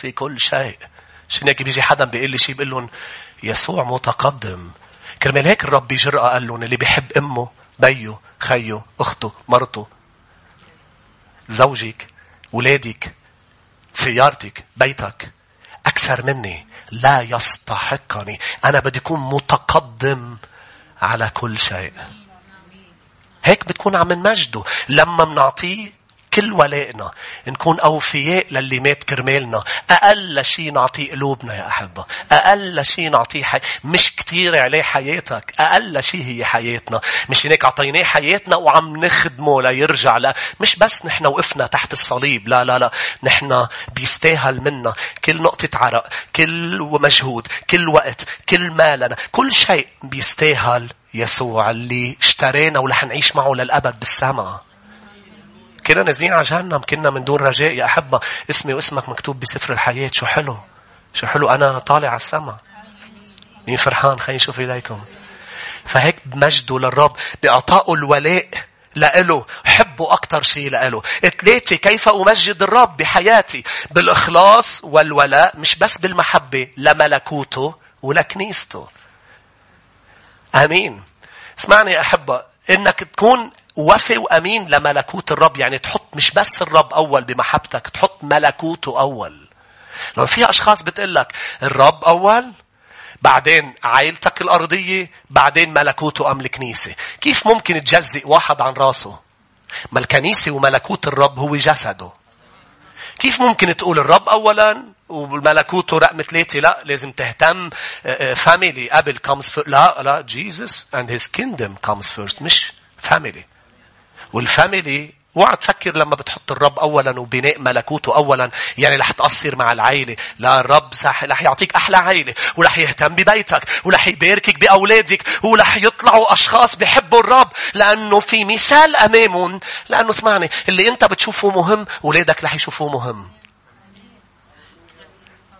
S1: في كل شيء. عشان هيك بيجي حدا بيقول لي شيء بيقول لهم يسوع متقدم. كرمال هيك الرب بجرأة قال لهم اللي بيحب أمه بيه خيه أخته مرته زوجك ولادك سيارتك بيتك أكثر مني لا يستحقني أنا بدي أكون متقدم على كل شيء هيك بتكون عم نمجده لما منعطيه كل ولائنا نكون أوفياء للي مات كرمالنا. أقل شيء نعطيه قلوبنا يا أحبة. أقل شيء نعطيه حي... مش كتير عليه حياتك. أقل شيء هي حياتنا. مش هيك أعطيناه حياتنا وعم نخدمه ليرجع لا مش بس نحن وقفنا تحت الصليب. لا لا لا. نحن بيستاهل منا. كل نقطة عرق كل مجهود كل وقت كل مالنا كل شيء بيستاهل يسوع اللي اشترينا ورح نعيش معه للأبد بالسماء. كنا نازلين على جهنم كنا من دون رجاء. يا أحبة اسمي واسمك مكتوب بسفر الحياة. شو حلو؟ شو حلو؟ أنا طالع على السماء. مين فرحان؟ خلينا نشوف إليكم فهيك بمجده للرب بإعطائه الولاء لإله. حبه أكتر شيء لإله. ثلاثة كيف أمجد الرب بحياتي؟ بالإخلاص والولاء مش بس بالمحبة لملكوته ولكنيسته. آمين. اسمعني يا أحبة. إنك تكون وفي وأمين لملكوت الرب. يعني تحط مش بس الرب أول بمحبتك تحط ملكوته أول. لو في أشخاص بتقول لك الرب أول بعدين عائلتك الأرضية بعدين ملكوته أم الكنيسة. كيف ممكن تجزئ واحد عن راسه؟ ما الكنيسة وملكوت الرب هو جسده. كيف ممكن تقول الرب أولا؟ وملكوته رقم ثلاثة لا لازم تهتم. family قبل comes first لا لا Jesus and his kingdom comes first مش family. وال family اوعى تفكر لما بتحط الرب اولا وبناء ملكوته اولا يعني رح تقصر مع العائله لا الرب صح رح يعطيك أحلى عائله ورح يهتم ببيتك ورح يباركك بأولادك ورح يطلعوا أشخاص بحبوا الرب. لأنه في مثال أمامهم لأنه اسمعني اللي أنت بتشوفه مهم اولادك رح يشوفوه مهم.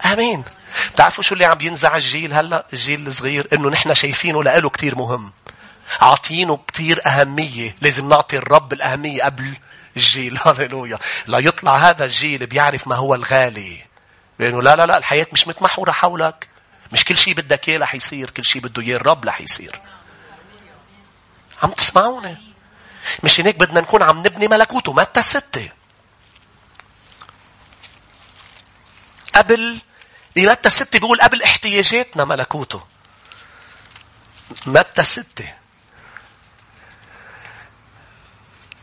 S1: آمين. بتعرفوا شو اللي عم ينزع الجيل هلا؟ الجيل الصغير إنه نحن شايفينه لإله كتير مهم. عاطينه كتير أهمية. لازم نعطي الرب الأهمية قبل الجيل. هاليلويا لا يطلع هذا الجيل بيعرف ما هو الغالي. لأنه لا لا لا الحياة مش متمحورة حولك. مش كل شيء بدك إياه رح يصير كل شيء بده إياه الرب رح يصير. عم تسمعوني؟ مش هيك بدنا نكون عم نبني ملكوته؟ متى ستة؟ قبل متى ستة بيقول قبل احتياجاتنا ملكوته متى ستة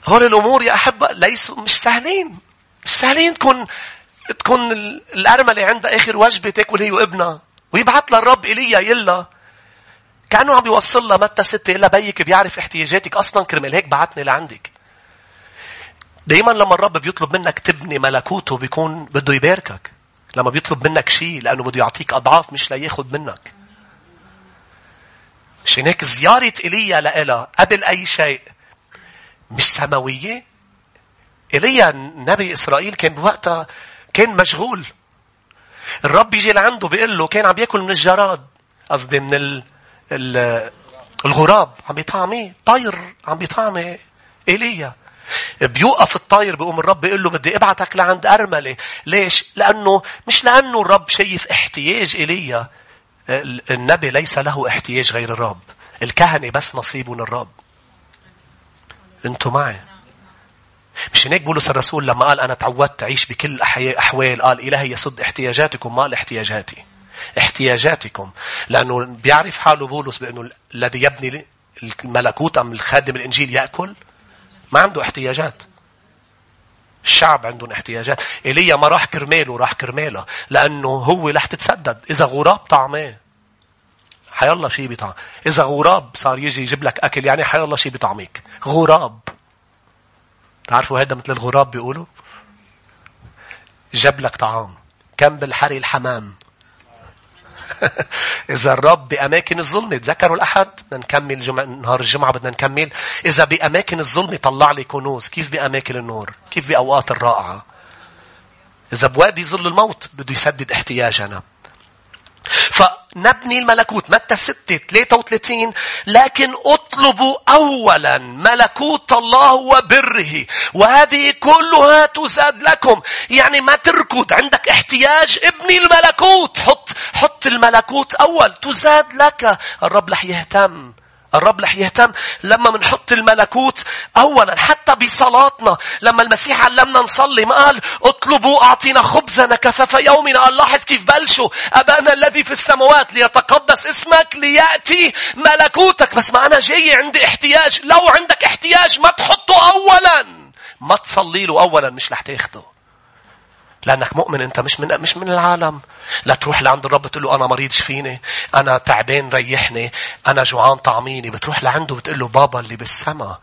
S1: هول الأمور يا أحبة ليسوا مش سهلين. مش سهلين تكون تكون الأرملة عندها آخر وجبة تاكل هي وابنها ويبعث لها الرب إيليا يلا كأنه عم يوصل لها متى ستة إلا بيك بيعرف احتياجاتك أصلا كرمال هيك بعتني لعندك. دايما لما الرب بيطلب منك تبني ملكوته بيكون بده يباركك. لما بيطلب منك شيء لأنه بده يعطيك أضعاف مش لياخد منك. عشان هيك زيارة إيليا لإلها قبل أي شيء مش سماوية؟ إيليا نبي إسرائيل كان بوقتها كان مشغول. الرب يجي لعنده بيقول له كان عم يأكل من الجراد. قصدي من ال... ال... الغراب عم بيطعميه طير عم بيطعمي ايليا بيوقف الطير بيقوم الرب بيقول له بدي أبعتك لعند أرملة. ليش؟ لأنه مش لأنه الرب شايف احتياج ايليا النبي ليس له احتياج غير الرب. الكهنة بس نصيبهم الرب. أنتوا معي؟ مش هيك بولس الرسول لما قال أنا تعودت أعيش بكل أحوال قال إلهي يسد احتياجاتكم ما احتياجاتي. احتياجاتكم. لأنه بيعرف حاله بولس بأنه الذي يبني الملكوت أم الخادم الإنجيل يأكل؟ ما عنده احتياجات. الشعب عندهم احتياجات. إيليا ما راح كرماله راح كرماله لأنه هو رح تتسدد. إذا غراب طعماه حيالله شيء بطعم. إذا غراب صار يجي يجيب لك أكل يعني حيالله شيء بطعمك غراب. تعرفوا هذا مثل الغراب بيقولوا؟ جاب لك طعام. كم بالحري الحمام. إذا الرب بأماكن الظلمة تذكروا الأحد؟ بدنا نكمل جمع... نهار الجمعة بدنا نكمل. إذا بأماكن الظلمة طلع لي كنوز كيف بأماكن النور؟ كيف بأوقات الرائعة؟ إذا بوادي ظل الموت بده يسدد احتياجنا. فنبني الملكوت. متى 6 33 لكن اطلبوا اولا ملكوت الله وبره. وهذه كلها تزاد لكم. يعني ما تركض. عندك احتياج؟ ابني الملكوت. حط حط الملكوت أول. تزاد لك. الرب رح يهتم. الرب رح يهتم لما منحط الملكوت أولا حتى بصلاتنا. لما المسيح علمنا نصلي ما قال اطلبوا أعطينا خبزنا كفاف يومنا قال لاحظ كيف بلشوا. أبانا الذي في السماوات ليتقدس اسمك ليأتي ملكوتك. بس ما أنا جاي عندي احتياج. لو عندك احتياج ما تحطه أولا. ما تصلي له أولا مش رح تاخده. لأنك مؤمن أنت مش من, مش من العالم. لا تروح لعند الرب تقول له أنا مريض شفيني. أنا تعبان ريحني. أنا جوعان طعميني. بتروح لعنده بتقول له بابا اللي بالسماء.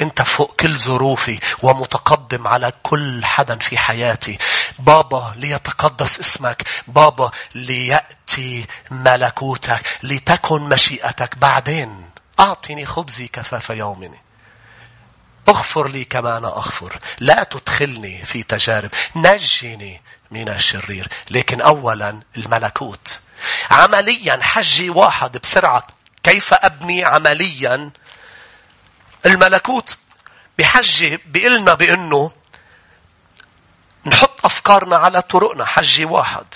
S1: أنت فوق كل ظروفي ومتقدم على كل حدا في حياتي. بابا ليتقدس اسمك. بابا ليأتي ملكوتك. لتكن مشيئتك بعدين. أعطني خبزي كفاف يومني. اغفر لي كما أنا أغفر. لا تدخلني في تجارب. نجني من الشرير. لكن أولا الملكوت. عمليا حجي واحد بسرعة. كيف أبني عمليا؟ الملكوت بحجي بيقلنا بأنه نحط أفكارنا على طرقنا حجي واحد.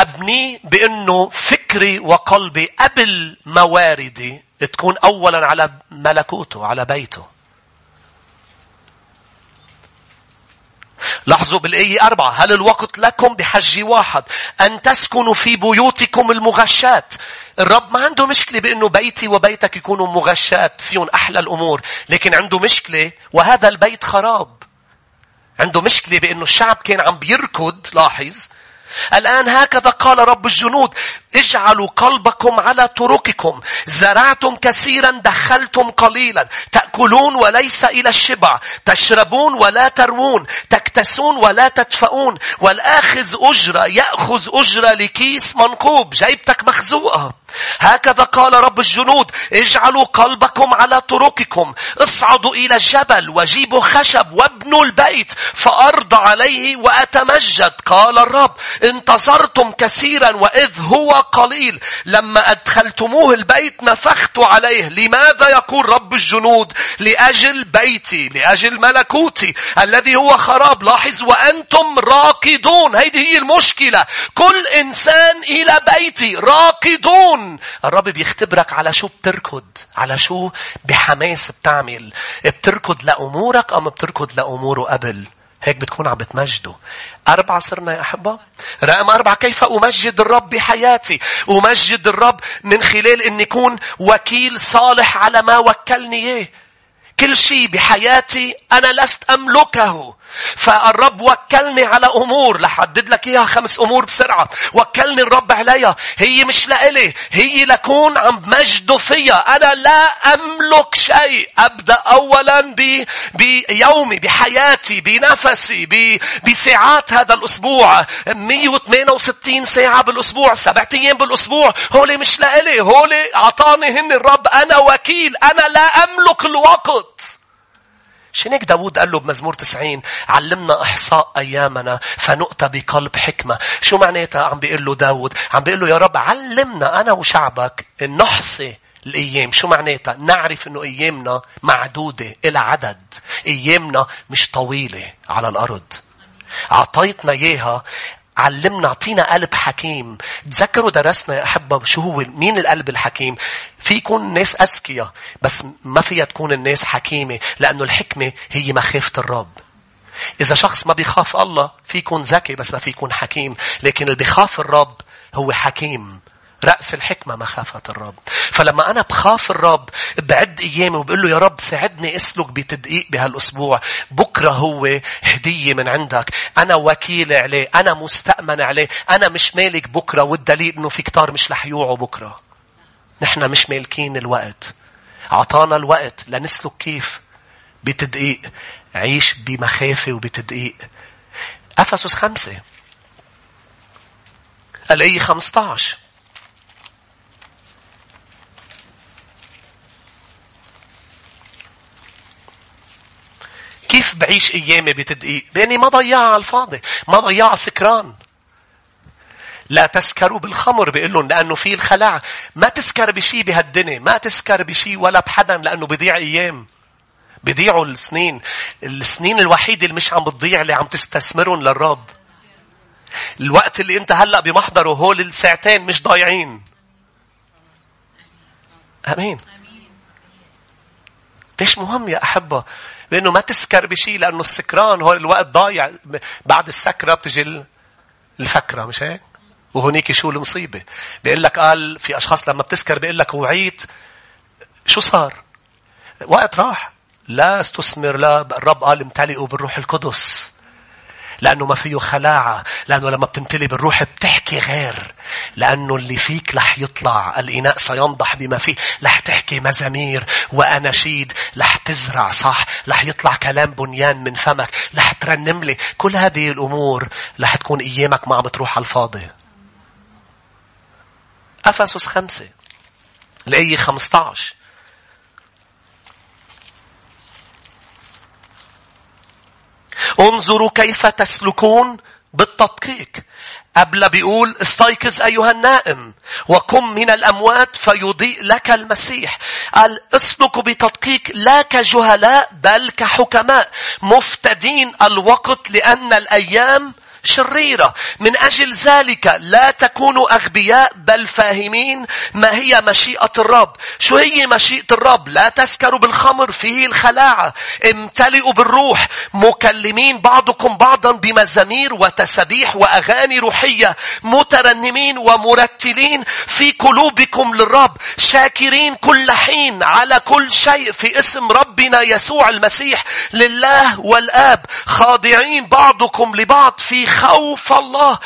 S1: أبنيه بأنه فكري وقلبي قبل مواردي تكون أولا على ملكوته على بيته. لاحظوا بالآية أربعة هل الوقت لكم بحج واحد أن تسكنوا في بيوتكم المغشات الرب ما عنده مشكلة بأنه بيتي وبيتك يكونوا مغشات فيهم أحلى الأمور لكن عنده مشكلة وهذا البيت خراب. عنده مشكلة بأنه الشعب كان عم بيركض لاحظ الآن هكذا قال رب الجنود. اجعلوا قلبكم على طرقكم زرعتم كثيرا دخلتم قليلا. تأكلون وليس إلى الشبع. تشربون ولا تروون. تكتسون ولا تدفؤون. والآخذ أجرة يأخذ أجرة لكيس منقوب. جيبتك مخزوقة. هكذا قال رب الجنود اجعلوا قلبكم على طرقكم. اصعدوا إلى الجبل وجيبوا خشب وابنوا البيت. فأرض عليه وأتمجد. قال الرب انتصرتم كثيرا وإذ هو قليل. لما أدخلتموه البيت نفخت عليه. لماذا يقول رب الجنود؟ لأجل بيتي لأجل ملكوتي الذي هو خراب. لاحظ وأنتم راكضون هذه هي المشكلة. كل إنسان إلى بيتي. راكضون الرب بيختبرك على شو بتركض؟ على شو؟ بحماس بتعمل. بتركض لأمورك أم بتركض لأموره قبل؟ هيك بتكون عم بتمجده. أربعة صرنا يا أحبة. رقم أربعة كيف أمجد الرب بحياتي. أمجد الرب من خلال أن يكون وكيل صالح على ما وكلني إياه. كل شيء بحياتي أنا لست أملكه. فالرب وكلني على أمور لحدد لك إياها خمس أمور بسرعة. وكلني الرب عليها. هي مش لإلي. هي لكون عم مجده فيها. أنا لا أملك شيء. أبدأ أولا بيومي بحياتي بنفسي بساعات هذا الأسبوع 168 ساعة بالأسبوع سبعة أيام بالأسبوع هولي مش لإلي هولي أعطاني هن الرب أنا وكيل أنا لا أملك الوقت شنك داود قال له بمزمور 90 علمنا إحصاء أيامنا فنؤتى بقلب حكمة. شو معناتها عم بيقول له داود؟ عم بيقول له يا رب علمنا أنا وشعبك نحصي الأيام. شو معناتها؟ نعرف أنه أيامنا معدودة إلى عدد. أيامنا مش طويلة على الأرض. أعطيتنا إياها علمنا أعطينا قلب حكيم. تذكروا درسنا يا أحبة شو هو مين القلب الحكيم؟ في يكون ناس أذكياء بس ما فيها تكون الناس حكيمة لأنه الحكمة هي مخافة الرب. إذا شخص ما بيخاف الله في يكون ذكي بس ما في يكون حكيم. لكن اللي بيخاف الرب هو حكيم. رأس الحكمة مخافة الرب. فلما أنا بخاف الرب بعد أيامي وبقول له يا رب ساعدني أسلك بتدقيق بهالأسبوع. بكرة هو هدية من عندك. أنا وكيل عليه. أنا مستأمن عليه. أنا مش مالك بكرة والدليل أنه في كتار مش رح يوعوا بكرة. نحن مش مالكين الوقت. عطانا الوقت لنسلك كيف؟ بتدقيق. عيش بمخافة وبتدقيق. أفسس خمسة. الآية 15 كيف بعيش أيامي بتدقيق؟ بأني ما ضيعها على الفاضي. ما ضيعها سكران. لا تسكروا بالخمر بيقول لهم لأنه في الخلاع. ما تسكر بشيء بهالدنيا. ما تسكر بشيء ولا بحدا لأنه بيضيع أيام. بيضيعوا السنين. السنين الوحيدة اللي مش عم بتضيع اللي عم تستثمرهم للرب. الوقت اللي انت هلأ بمحضره هول الساعتين مش ضايعين. أمين. ليش مهم يا أحبة؟ لأنه ما تسكر بشيء لأنه السكران هو الوقت ضايع بعد السكرة بتجي الفكرة مش هيك؟ وهنيك شو المصيبة؟ بيقول لك قال في أشخاص لما بتسكر بيقول لك وعيت شو صار؟ وقت راح لا استثمر لا الرب قال امتلئوا بالروح القدس لأنه ما فيه خلاعة لأنه لما بتمتلي بالروح بتحكي غير لأنه اللي فيك رح يطلع الإناء سينضح بما فيه رح تحكي مزامير وأناشيد رح تزرع صح؟ رح يطلع كلام بنيان من فمك رح ترنم لي كل هذه الأمور رح تكون أيامك ما عم بتروح على الفاضي. أفسس خمسة الآية 15 انظروا كيف تسلكون بالتدقيق. قبل بيقول استيقظ أيها النائم وقم من الأموات فيضيء لك المسيح. قال اسلكوا بتدقيق لا كجهلاء بل كحكماء مفتدين الوقت لأن الأيام شريرة. من أجل ذلك لا تكونوا أغبياء بل فاهمين ما هي مشيئة الرب. شو هي مشيئة الرب؟ لا تسكروا بالخمر فيه الخلاعة. امتلئوا بالروح مكلمين بعضكم بعضا بمزامير وتسبيح وأغاني روحية مترنمين ومرتلين في قلوبكم للرب شاكرين كل حين على كل شيء في اسم ربنا يسوع المسيح لله والآب خاضعين بعضكم لبعض في خوف الله.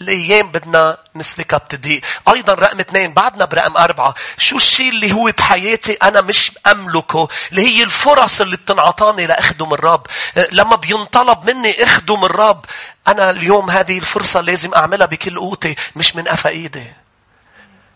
S1: الأيام بدنا نسلكها بتضيق أيضا رقم اثنين بعدنا برقم أربعة. شو الشيء اللي هو بحياتي أنا مش أملكه؟ اللي هي الفرص اللي بتنعطاني لاخدم الرب لما بينطلب مني اخدم الرب أنا اليوم هذه الفرصة لازم أعملها بكل قوتي مش من قفا إيدي.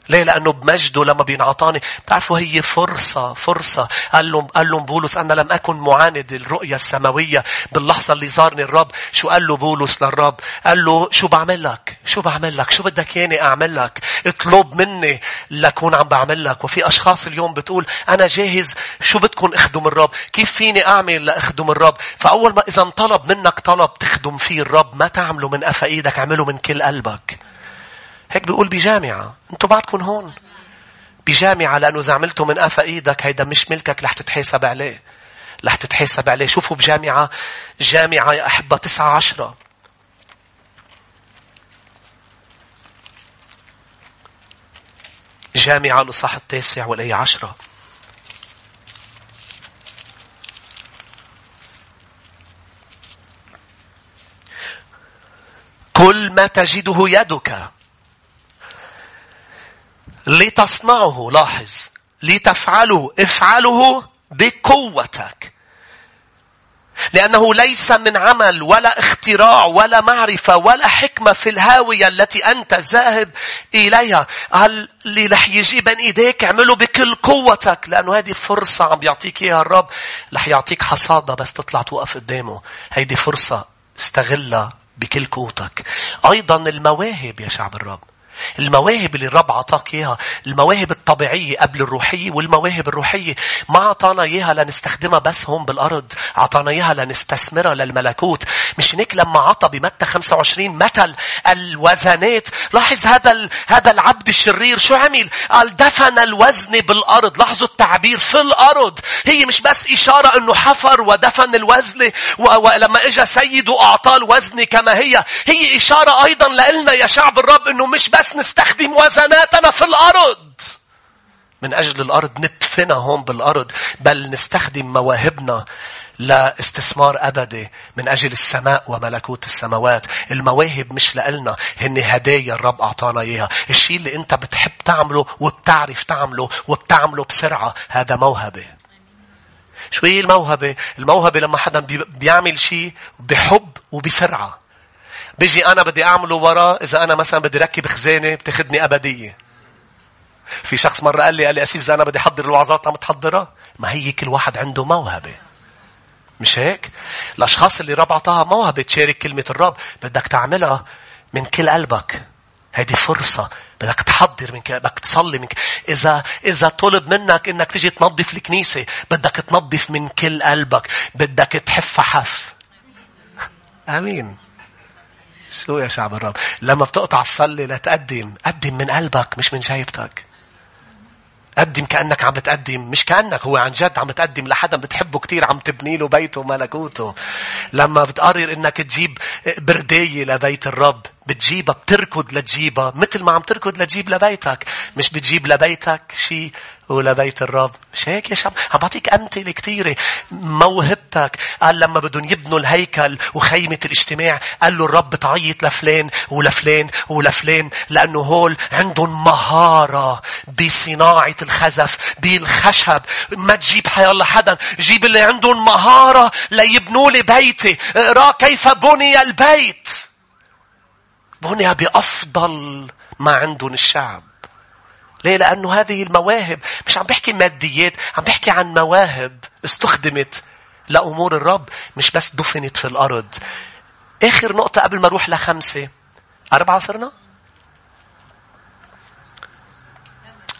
S1: ليه؟ لأنه بمجده لما بينعطاني. بتعرفوا هي فرصة فرصة. قال لهم قال لهم بولس أنا لم أكن معاند الرؤية السماوية باللحظة اللي زارني الرب. شو قال له بولس للرب؟ قال له شو بعمل لك؟ شو بعمل لك؟ شو بدك ياني أعمل لك؟ اطلب مني لكون عم بعمل لك. وفي أشخاص اليوم بتقول أنا جاهز. شو بدكم أخدم الرب؟ كيف فيني أعمل لأخدم الرب؟ فأول ما إذا انطلب منك طلب تخدم فيه الرب ما تعمله من قفا إيدك اعمله من كل قلبك. هيك بيقول بجامعة. أنتوا بعدكم هون. بجامعة لأنه إذا عملته من قفا إيدك هيدا مش ملكك رح تتحاسب عليه. رح تتحاسب عليه. شوفوا بجامعة جامعة يا أحبة تسعة عشرة. جامعة الإصحاح التاسع والآية عشرة. كل ما تجده يدك لتصنعه لاحظ لتفعله افعله بقوتك لأنه ليس من عمل ولا اختراع ولا معرفة ولا حكمة في الهاوية التي أنت ذاهب إليها. قال اللي رح يجي بين إيديك اعمله بكل قوتك لأنه هذه فرصة عم بيعطيك إياها الرب رح يعطيك حصادة بس تطلع توقف قدامه. هيدي فرصة استغلها بكل قوتك. أيضا المواهب يا شعب الرب. المواهب اللي الرب عطاك إياها المواهب الطبيعية قبل الروحية والمواهب الروحية. ما أعطانا إياها لنستخدمها بس هون بالأرض. أعطانا إياها لنستثمرها للملكوت. مش هيك لما عطى بمتى 25 مثل الوزنات. لاحظ هذا هذا العبد الشرير شو عمل؟ قال دفن الوزن بالأرض. لاحظوا التعبير في الأرض. هي مش بس إشارة أنه حفر ودفن الوزن ولما إجا سيده أعطاه الوزن كما هي. هي إشارة أيضا لنا يا شعب الرب أنه مش بس نستخدم وزناتنا في الأرض. من أجل الأرض ندفنها هون بالأرض بل نستخدم مواهبنا لاستثمار أبدي من أجل السماء وملكوت السماوات. المواهب مش لإلنا. هن هدايا الرب أعطانا إياها. الشيء اللي أنت بتحب تعمله وبتعرف تعمله وبتعمله بسرعة هذا موهبة. شو هي الموهبة؟ الموهبة لما حدا بيعمل شيء بحب وبسرعة. بيجي أنا بدي أعمله وراه إذا أنا مثلا بدي ركب خزانة بتاخدني أبدية. في شخص مرة قال لي قال لي أسيس أنا بدي أحضر الوعظات عم تحضرها. ما هي كل واحد عنده موهبة. مش هيك؟ الأشخاص اللي رب عطاها موهبة تشارك كلمة الرب بدك تعملها من كل قلبك. هيدي فرصة بدك تحضر من كده بدك تصلي من كده. إذا إذا طلب منك إنك تيجي تنظف الكنيسة بدك تنظف من كل قلبك بدك تحف حف آمين شو يا شعب الرب لما بتقطع الصلي لتقدم قدم من قلبك مش من جيبتك قدم كأنك عم بتقدم مش كأنك هو عن جد عم تقدم لحدا بتحبه كتير عم تبني له بيته وملكوته. لما بتقرر إنك تجيب برداية لبيت الرب بتجيبها بتركض لتجيبها مثل ما عم تركض لتجيب لبيتك. مش بتجيب لبيتك شيء ولبيت الرب. مش هيك يا شعب عم بعطيك أمثلة كثيرة موهبتك. قال لما بدهم يبنوا الهيكل وخيمة الاجتماع قال له الرب تعيط لفلان ولفلان ولفلان لأنه هول عندهم مهارة بصناعة الخزف بالخشب. ما تجيب حيالله حدا. جيب اللي عندهم مهارة ليبنوا لي بيتي. اقرأ كيف بني البيت. بني بأفضل ما عندهم الشعب. ليه؟ لأنه هذه المواهب مش عم بحكي ماديات، عم بحكي عن مواهب استخدمت لأمور الرب مش بس دفنت في الأرض. آخر نقطة قبل ما أروح لخمسة. أربعة صرنا؟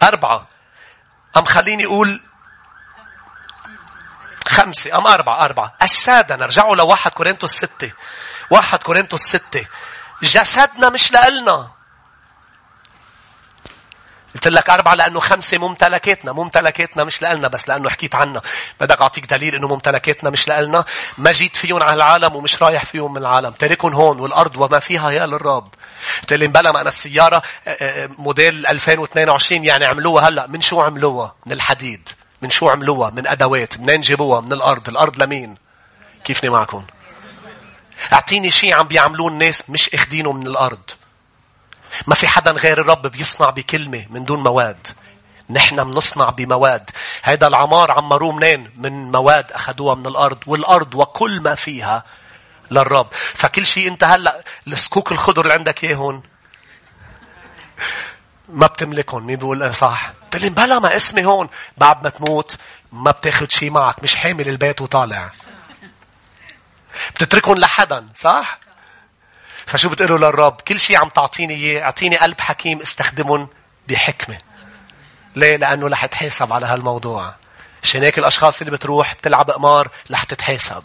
S1: أربعة. أم خليني أقول خمسة أم أربعة أربعة السادة نرجعوا لواحد كورنثوس ستة واحد كورنثوس ستة جسدنا مش لإلنا. قلت لك أربعة لأنه خمسة ممتلكاتنا. ممتلكاتنا مش لإلنا بس لأنه حكيت عنها. بدك أعطيك دليل إنه ممتلكاتنا مش لإلنا. ما جيت فيهم على العالم ومش رايح فيهم من العالم. تاركهم هون والأرض وما فيها يا للرب. قلت لي بلا ما أنا السيارة موديل 2022 يعني عملوها هلأ. من شو عملوها؟ من الحديد. من شو عملوها؟ من أدوات. منين جابوها؟ من الأرض. الأرض لمين؟ كيفني معكم؟ اعطيني شيء عم بيعملوه الناس مش اخدينه من الأرض. ما في حدا غير الرب بيصنع بكلمة من دون مواد. نحن بنصنع بمواد. هيدا العمار عمروه منين؟ من مواد أخذوها من الأرض. والأرض وكل ما فيها للرب. فكل شيء أنت هلأ السكوك الخضر اللي عندك إيه هون؟ ما بتملكهم. مين بيقول إيه صح؟ لي بلا ما اسمي هون. بعد ما تموت ما بتاخد شيء معك. مش حامل البيت وطالع. بتتركهم لحدا صح؟ فشو بتقولوا للرب؟ كل شيء عم تعطيني إياه أعطيني قلب حكيم استخدمهم بحكمة. ليه؟ لأنه رح تحاسب على هالموضوع. عشان هيك الأشخاص اللي بتروح بتلعب قمار رح تتحاسب.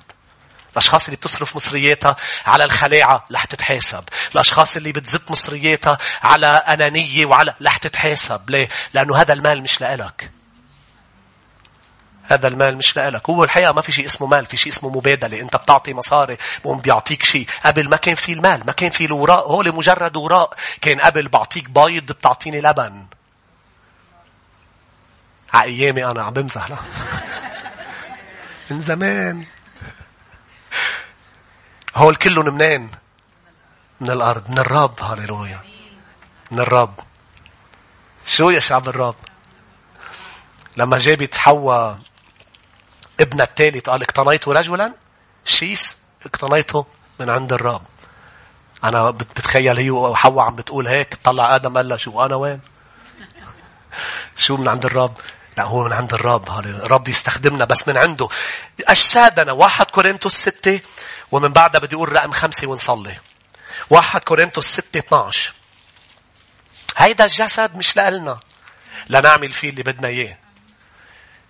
S1: الأشخاص اللي بتصرف مصرياتها على الخلاعة رح تتحاسب. الأشخاص اللي بتزت مصرياتها على أنانية وعلى رح تتحاسب. ليه؟ لأنه هذا المال مش لإلك. هذا المال مش لك هو الحقيقة ما في شيء اسمه مال في شيء اسمه مبادلة. أنت بتعطي مصاري بقوم بيعطيك شيء. قبل ما كان في المال ما كان في الوراء هو مجرد وراء. كان قبل بعطيك بيض بتعطيني لبن. على أيامي أنا عم بمزح لا من زمان. هول كلهم منين؟ من الأرض. من الرب. هاليلويا. من الرب. شو يا شعب الرب؟ لما جابت حواء ابن الثالث قال اقتنيت رجلا؟ شيس اقتنيته من عند الرب. أنا بتخيل هي وحواء عم بتقول هيك طلع آدم قال له شو أنا وين؟ شو من عند الرب؟ لا هو من عند الرب. الرب يستخدمنا بس من عنده. أشادنا واحد كورنثوس ستة ومن بعدها بدي أقول رقم خمسة ونصلي. واحد كورنثوس ستة 12 هيدا الجسد مش لنا لنعمل فيه اللي بدنا إياه.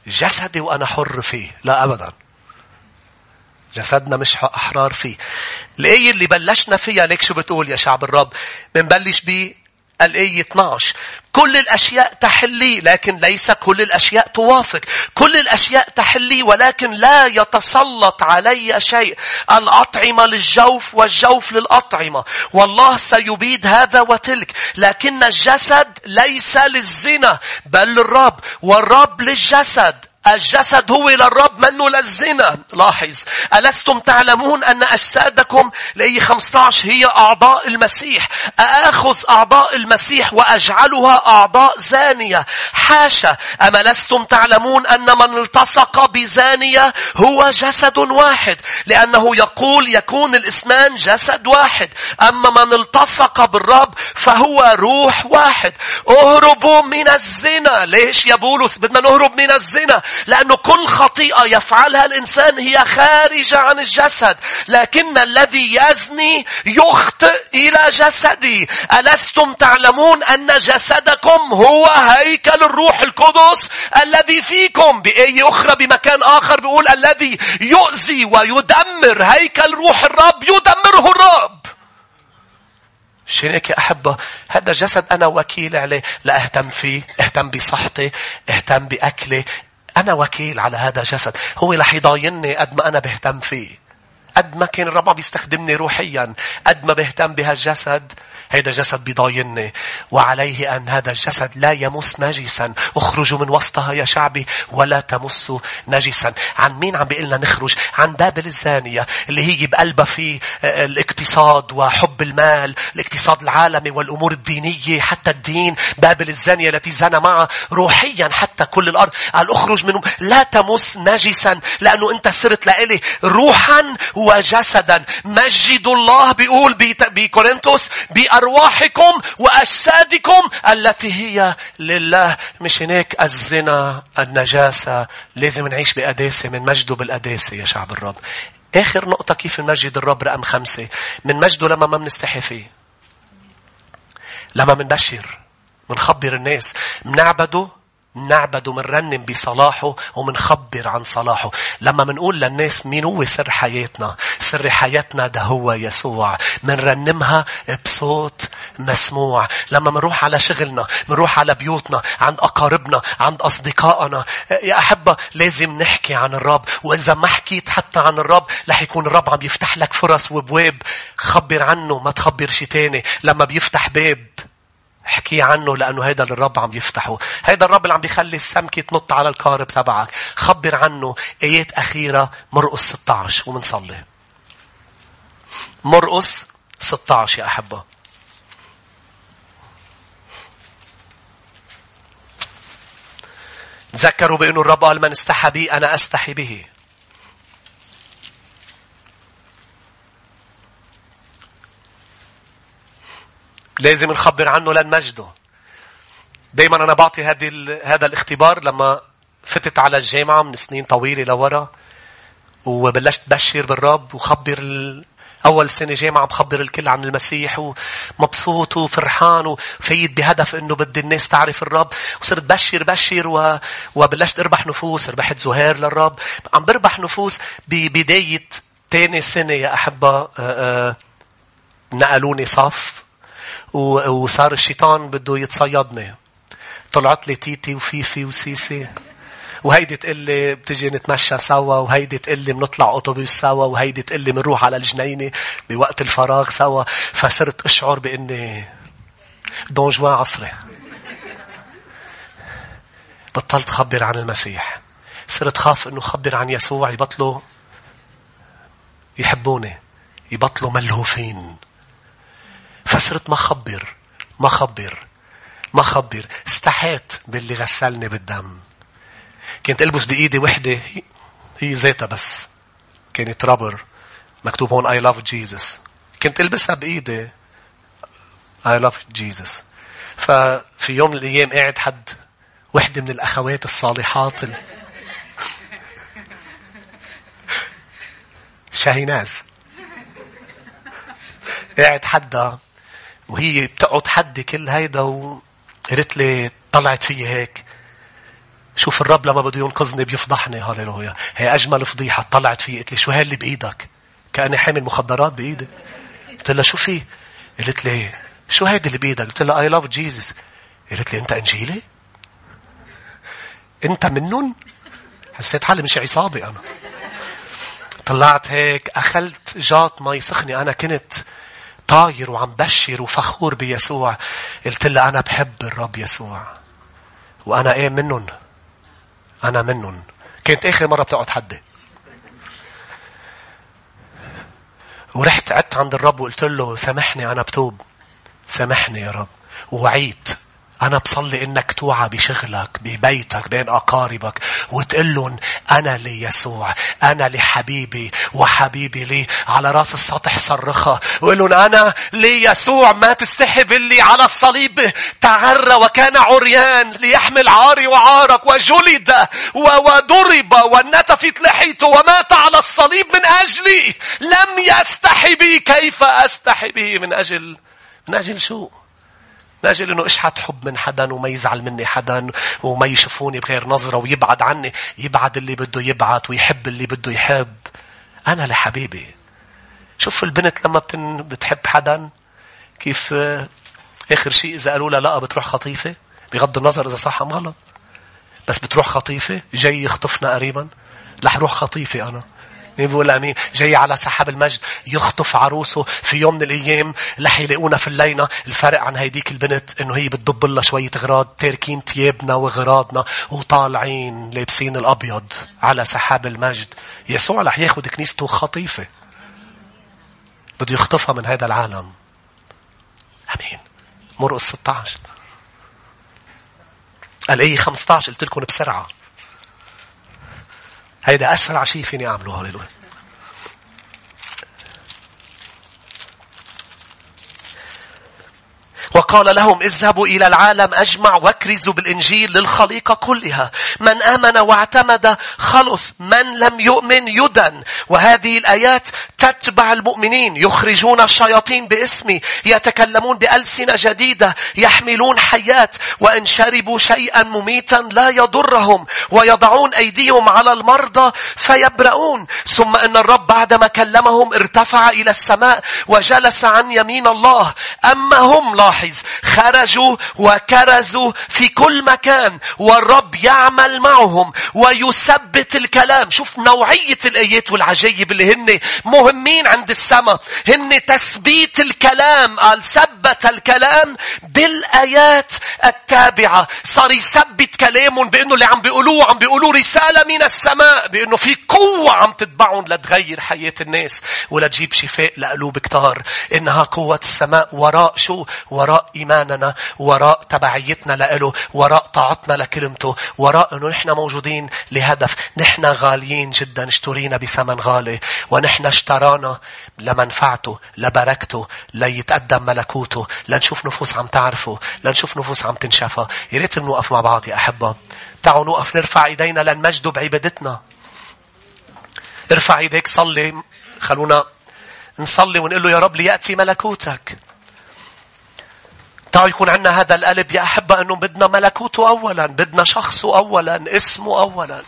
S1: جسدي وأنا حر فيه. لا أبدا. جسدنا مش أحرار فيه. الآية اللي بلشنا فيها ليك شو بتقول يا شعب الرب؟ بنبلش ب الآية 12 كل الأشياء تحلي لكن ليس كل الأشياء توافق. كل الأشياء تحلي ولكن لا يتسلط علي شيء. الأطعمة للجوف والجوف للأطعمة. والله سيبيد هذا وتلك. لكن الجسد ليس للزنا بل للرب. والرب للجسد. الجسد هو للرب منه للزنا لاحظ ألستم تعلمون أن أجسادكم لأي 15 هي أعضاء المسيح. أأخذ أعضاء المسيح وأجعلها أعضاء زانية. حاشا أما لستم تعلمون أن من التصق بزانية هو جسد واحد؟ لأنه يقول يكون الإسمان جسد واحد. أما من التصق بالرب فهو روح واحد. اهربوا من الزنا. ليش يا بولس بدنا نهرب من الزنا؟ لأنه كل خطيئة يفعلها الإنسان هي خارجة عن الجسد. لكن الذي يزني يخطئ إلى جسدي. ألستم تعلمون أن جسدكم هو هيكل الروح القدس الذي فيكم؟ بآية أخرى بمكان آخر بيقول الذي يؤذي ويدمر. هيكل روح الرب يدمره الرب. شين هيك يا أحبة هذا جسد أنا وكيل عليه. لا أهتم فيه اهتم بصحتي اهتم بأكلي أنا وكيل على هذا الجسد هو رح يضاينني قد ما أنا بهتم فيه. قد ما كان الرب بيستخدمني روحيا قد ما بهتم بهالجسد. هذا جسد بيضاينني وعليه أن هذا الجسد لا يمس نجسا. اخرجوا من وسطها يا شعبي ولا تمسوا نجسا. عن مين عم بيقلنا نخرج؟ عن بابل الزانية اللي هي بقلبها في آه، الاقتصاد وحب المال الاقتصاد العالمي والأمور الدينية حتى الدين. بابل الزانية التي زنى معها روحيا حتى كل الأرض. قال اخرج منهم لا تمس نجسا لأنه أنت صرت لإلي روحا وجسدا. مجد الله بيقول بكورنثوس بأرواحكم وأجسادكم التي هي لله. مش هناك الزنا النجاسة. لازم نعيش بقداسة من مجده بالقداسة يا شعب الرب. آخر نقطة كيف نمجد الرب رقم خمسة؟ من مجده لما ما بنستحي فيه. لما منبشر منخبر الناس منعبده نعبد ومنرنم بصلاحه ومنخبر عن صلاحه. لما منقول للناس مين هو سر حياتنا. سر حياتنا ده هو يسوع. منرنمها بصوت مسموع. لما منروح على شغلنا. منروح على بيوتنا. عند أقاربنا. عند أصدقائنا. يا أحبة لازم نحكي عن الرب. وإذا ما حكيت حتى عن الرب رح يكون الرب عم يفتح لك فرص وبواب. خبر عنه ما تخبر شي تاني. لما بيفتح باب احكي عنه لأنه هيدا الرب عم يفتحه. هيدا الرب اللي عم بيخلي السمكة تنط على الكارب تبعك. خبر عنه آيات أخيرة مرقس 16 ومنصلي. مرقس 16 يا أحبة. تذكروا بأنه الرب قال من استحى بي أنا أستحي به. لازم نخبر عنه لنمجده. دايما أنا بعطي هذه هذا الاختبار لما فتت على الجامعة من سنين طويلة لورا وبلشت بشر بالرب وخبر أول سنة جامعة بخبر الكل عن المسيح ومبسوط وفرحان وفيد بهدف إنه بدي الناس تعرف الرب. وصرت بشر بشر و... وبلشت أربح نفوس ربحت زهير للرب. عم بربح نفوس ببداية تاني سنة يا أحبة نقلوني صف. وصار الشيطان بده يتصيدني. طلعت لي تيتي وفيفي وسيسي. وهيدي تقول لي بتجي نتمشى سوا وهيدي تقول لي بنطلع أوتوبيس سوا وهيدي تقول لي بنروح على الجنينة بوقت الفراغ سوا. فصرت أشعر بإني دون جوان عصري. بطلت خبر عن المسيح. صرت خاف إنه خبر عن يسوع يبطلوا يحبوني يبطلوا ملهوفين. فصرت ما خبر ما خبر ما خبر. استحيت باللي غسلني بالدم. كنت ألبس بإيدي وحدة هي ذاتها بس. كانت رابر مكتوب هون I love Jesus. كنت ألبسها بإيدي. I love Jesus. ففي يوم من الأيام قاعد حد وحدة من الأخوات الصالحات ال... شاهيناز. قاعد حدا وهي بتقعد حدي كل هيدا وقالت لي طلعت فيي هيك. شوف الرب لما بده ينقذني بيفضحني هاليلويا هي أجمل فضيحة طلعت فيي. قلت لي شو هاللي بإيدك؟ كأني حامل مخدرات بإيدي. قلت لها شو في؟ قالت لي شو هيدي اللي بإيدك؟ قلت لها I love Jesus. قالت لي أنت إنجيلي؟ أنت منن حسيت حالي مش عصابي أنا. طلعت هيك أخلت جات مي سخنة أنا كنت طاير وعم بشر وفخور بيسوع. قلت لها أنا بحب الرب يسوع. وأنا إيه منن؟ أنا منن. كانت آخر مرة بتقعد حدي ورحت قعدت عند الرب وقلت له سامحني أنا بتوب. سامحني يا رب. ووعيت. أنا بصلي إنك توعى بشغلك ببيتك بين أقاربك وتقول لهم أنا ليسوع أنا لحبيبي وحبيبي لي. على رأس السطح صرخها. وقول لهم أنا ليسوع ما تستحي باللي على الصليب. تعرى وكان عريان ليحمل عاري وعارك وجلد وضرب ونتفت لحيته ومات على الصليب من أجلي. لم يستحي بي كيف أستحي به من أجل من أجل شو؟ لاجل انه اشحت حب من حدا وما يزعل مني حدا وما يشوفوني بغير نظرة ويبعد عني؟ يبعد اللي بده يبعد ويحب اللي بده يحب. أنا لحبيبي. شوف البنت لما بتن... بتحب حدا كيف آخر شيء إذا قالوا لها لا بتروح خطيفة؟ بغض النظر إذا صح أم غلط. بس بتروح خطيفة؟ جاي يخطفنا قريبا. رح روح خطيفة مين بيقول امين جاي على سحاب المجد يخطف عروسه في يوم من الأيام رح يلاقونا في اللينة. الفرق عن هيديك البنت إنه هي بتدب لها شوية غراض تاركين تيابنا وغراضنا وطالعين لابسين الأبيض على سحاب المجد. يسوع رح ياخذ كنيسته خطيفة. بده يخطفها من هذا العالم. أمين. مرقس 16 الآية 15 قلت لكم بسرعة. هيدا أسرع شيء فيني أعمله هللويا. وقال لهم اذهبوا إلى العالم أجمع واكرزوا بالإنجيل للخليقة كلها. من آمن واعتمد خلص. من لم يؤمن يدن. وهذه الآيات تتبع المؤمنين. يخرجون الشياطين باسمي. يتكلمون بألسنة جديدة. يحملون حيات. وإن شربوا شيئا مميتا لا يضرهم. ويضعون أيديهم على المرضى فيبرؤون. ثم أن الرب بعدما كلمهم ارتفع إلى السماء وجلس عن يمين الله. أما هم لاحظ لاحظ خرجوا وكرزوا في كل مكان والرب يعمل معهم ويثبت الكلام. شوف نوعية الآيات والعجائب اللي هن مهمين عند السماء. هن تثبيت الكلام قال ثبت الكلام بالآيات التابعة. صار يثبت كلامهم بأنه اللي عم بيقولوه عم بيقولوه رسالة من السماء بأنه في قوة عم تتبعهم لتغير حياة الناس. ولتجيب شفاء لقلوب كتار. إنها قوة السماء. وراء شو؟ وراء وراء إيماننا وراء تبعيتنا لإله وراء طاعتنا لكلمته وراء أنه نحن موجودين لهدف نحن غاليين جدا اشترينا بثمن غالي ونحن اشترانا لمنفعته لبركته ليتقدم ملكوته لنشوف نفوس عم تعرفه لنشوف نفوس عم تنشفى يا ريت نوقف مع بعض يا أحبة. تعالوا نوقف نرفع إيدينا لنمجده بعبادتنا. ارفع إيديك صلي. خلونا نصلي ونقول له يا رب ليأتي ملكوتك. تعالوا يكون عندنا هذا القلب يا أحبة أنه بدنا ملكوته أولا بدنا شخصه أولا اسمه أولا.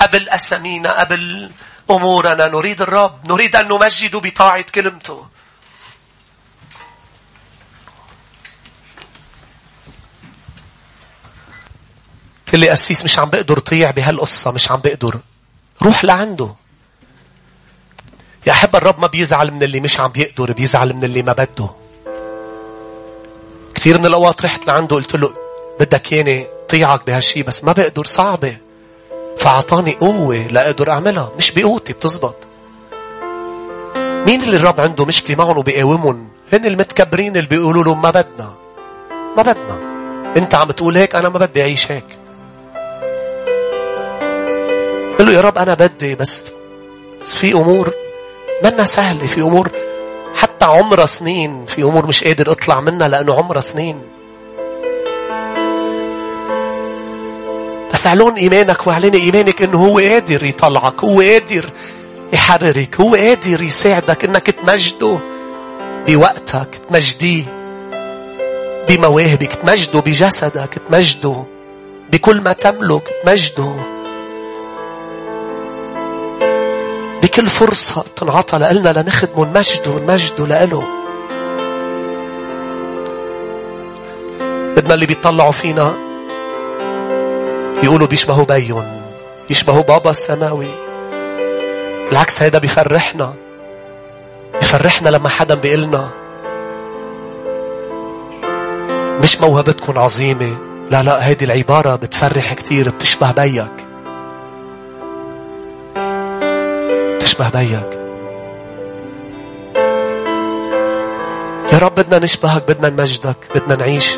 S1: قبل أسامينا قبل أمورنا نريد الرب نريد أن نمجد بطاعة كلمته. قلت لي أسيس مش عم بقدر طيع بهالقصة مش عم بقدر. روح لعنده. يا أحب الرب ما بيزعل من اللي مش عم بيقدر بيزعل من اللي ما بده. كثير من الأوقات رحت لعنده قلت له بدك ياني طيعك بهالشي بس ما بقدر صعبة. فأعطاني قوة لأقدر أعملها مش بقوتي بتزبط. مين اللي الرب عنده مشكلة معهم وبيقاومهم؟ هن المتكبرين اللي بيقولوا له ما بدنا. ما بدنا. أنت عم تقول هيك أنا ما بدي أعيش هيك. قل له يا رب أنا بدي بس في أمور منا سهلة في أمور حتى عمرها سنين في أمور مش قادر أطلع منها لأنه عمرها سنين. بس اعلن إيمانك وأعلن إيمانك إنه هو قادر يطلعك هو قادر يحررك هو قادر يساعدك إنك تمجده بوقتك تمجديه بمواهبك تمجده بجسدك تمجده بكل ما تملك تمجده بكل فرصة تنعطى لنا لنخدمه نمجده نمجده لإله. بدنا اللي بيطلعوا فينا يقولوا بيشبهوا بيون بيشبهوا بابا السماوي. بالعكس هيدا بيفرحنا. بيفرحنا لما حدا بيقلنا. مش موهبتكم عظيمة. لا لا هيدي العبارة بتفرح كتير بتشبه بيك. بتشبه بيك. يا رب بدنا نشبهك بدنا نمجدك بدنا نعيش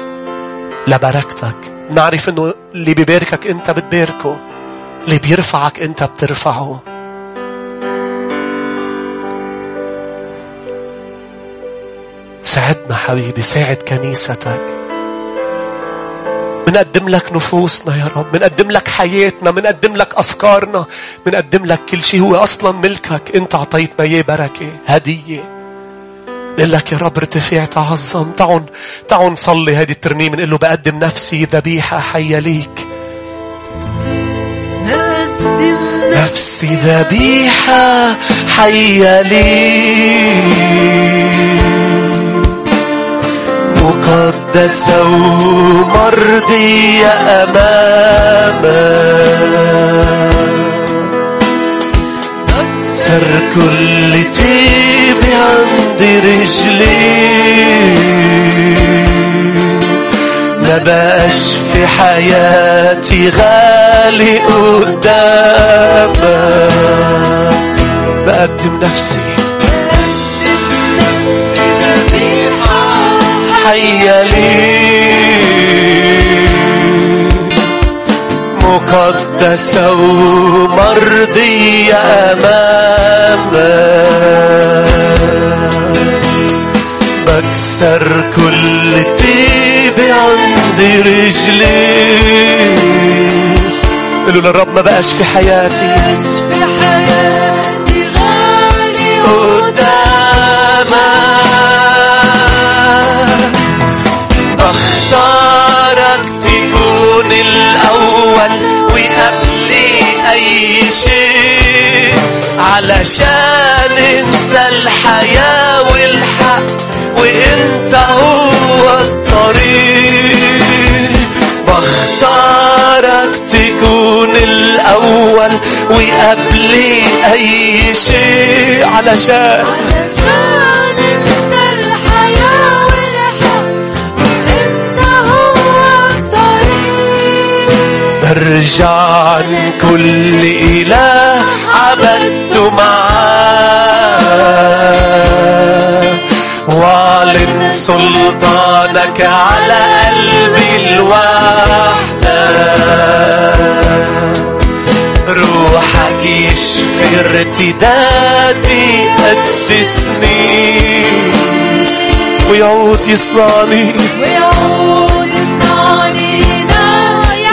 S1: لبركتك. نعرف إنه اللي بيباركك أنت بتباركه اللي بيرفعك أنت بترفعه. ساعدنا حبيبي ساعد كنيستك. منقدم لك نفوسنا يا رب منقدم لك حياتنا منقدم لك أفكارنا منقدم لك كل شيء. هو أصلا ملكك أنت أعطيتنا إياه بركة هدية. نقول لك يا رب ارتفع تعظم. تعون تعون نصلي هذه الترنيمة نقول له بقدم نفسي ذبيحة حية ليك. نفسي ذبيحة حية ليك. مقدسة ومرضية أمامك أكسر كل تيب عند رجلي. ما بقاش في حياتي غالي قدامك بقدم نفسي حي لي مقدسة ومرضية أمامك بكسر كل طيب عند رجلي. قالوا للرب ما بقاش في حياتي. الأول وقبل أي شيء. علشان أنت الحياة والحق وأنت هو الطريق. بختارك تكون الأول وقبل أي شيء. علشان
S2: علشان أنت الحياة
S1: برجع عن كل إله عبدت معاه واعلن سلطانك على قلبي الوحدة. روحك يشفي ارتدادي قد سنين ويعود يصنعني
S2: ويعود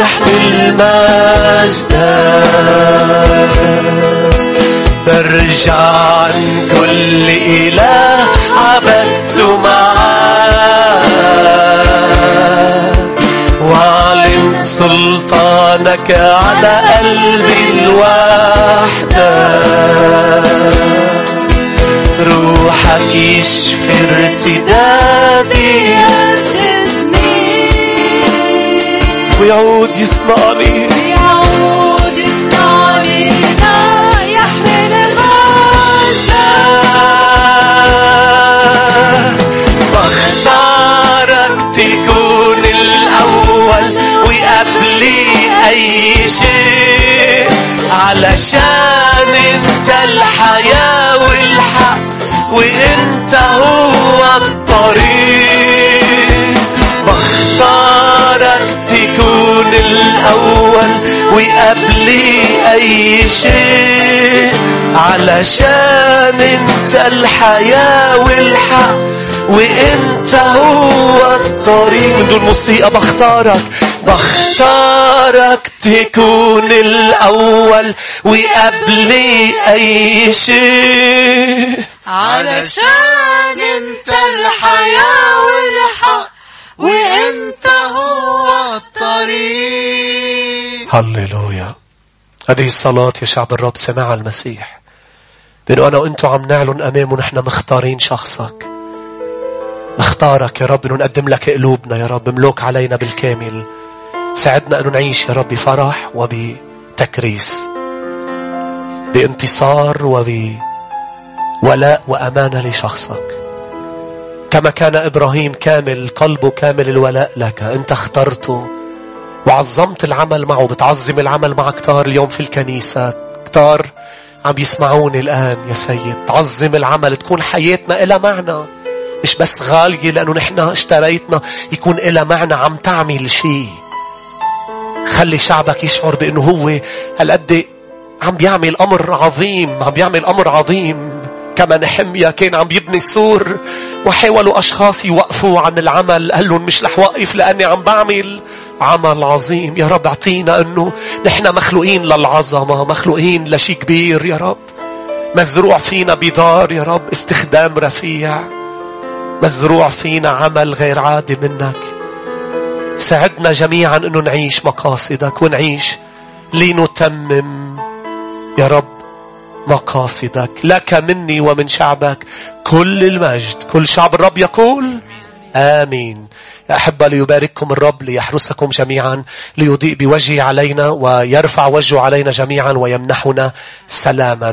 S1: يحمل مجدا برجع عن كل إله عبدت معاه واعلن سلطانك على قلبي الوحدة. روحك يشفي ارتدادي. ويعود يصنعني
S2: ويعود يصنعنينا يحمل
S1: بختارك تكون الأول وقبل أي شيء علشان انت الحياة والحق وانت هو الطريق. أي شيء علشان أنت الحياة والحق وأنت هو الطريق. من دون موسيقى بختارك بختارك تكون الأول وقبلي أي شيء
S2: علشان أنت الحياة والحق وأنت هو الطريق.
S1: هللويا. هذه الصلاة يا شعب الرب سمعها المسيح. بأنه أنا وأنتم عم نعلن أمامه نحن مختارين شخصك. نختارك يا رب أنه نقدم لك قلوبنا يا رب ملوك علينا بالكامل. ساعدنا أنه نعيش يا رب بفرح وبتكريس. بانتصار وبولاء وأمانة لشخصك. كما كان إبراهيم كامل قلبه كامل الولاء لك. أنت اخترته وعظمت العمل معه بتعظم العمل مع كتار اليوم في الكنيسة. كتار عم يسمعوني الآن يا سيد. تعظم العمل تكون حياتنا إلى معنى. مش بس غالية لأنه نحن اشتريتنا يكون إلى معنى عم تعمل شيء. خلي شعبك يشعر بأنه هو هالقد عم بيعمل أمر عظيم عم بيعمل أمر عظيم. كما نحميا كان عم يبني السور وحاولوا أشخاص يوقفوا عن العمل. قال لهم مش رح وقف لأني عم بعمل عمل عظيم. يا رب اعطينا أنه نحن مخلوقين للعظمة مخلوقين لشي كبير. يا رب مزروع فينا بذار يا رب استخدام رفيع. مزروع فينا عمل غير عادي منك. ساعدنا جميعا أنه نعيش مقاصدك ونعيش لنتمم. يا رب مقاصدك لك مني ومن شعبك كل المجد كل شعب الرب يقول آمين. يا أحبة ليبارككم الرب ليحرسكم جميعا ليضيء بوجهه علينا ويرفع وجهه علينا جميعا ويمنحنا سلاما.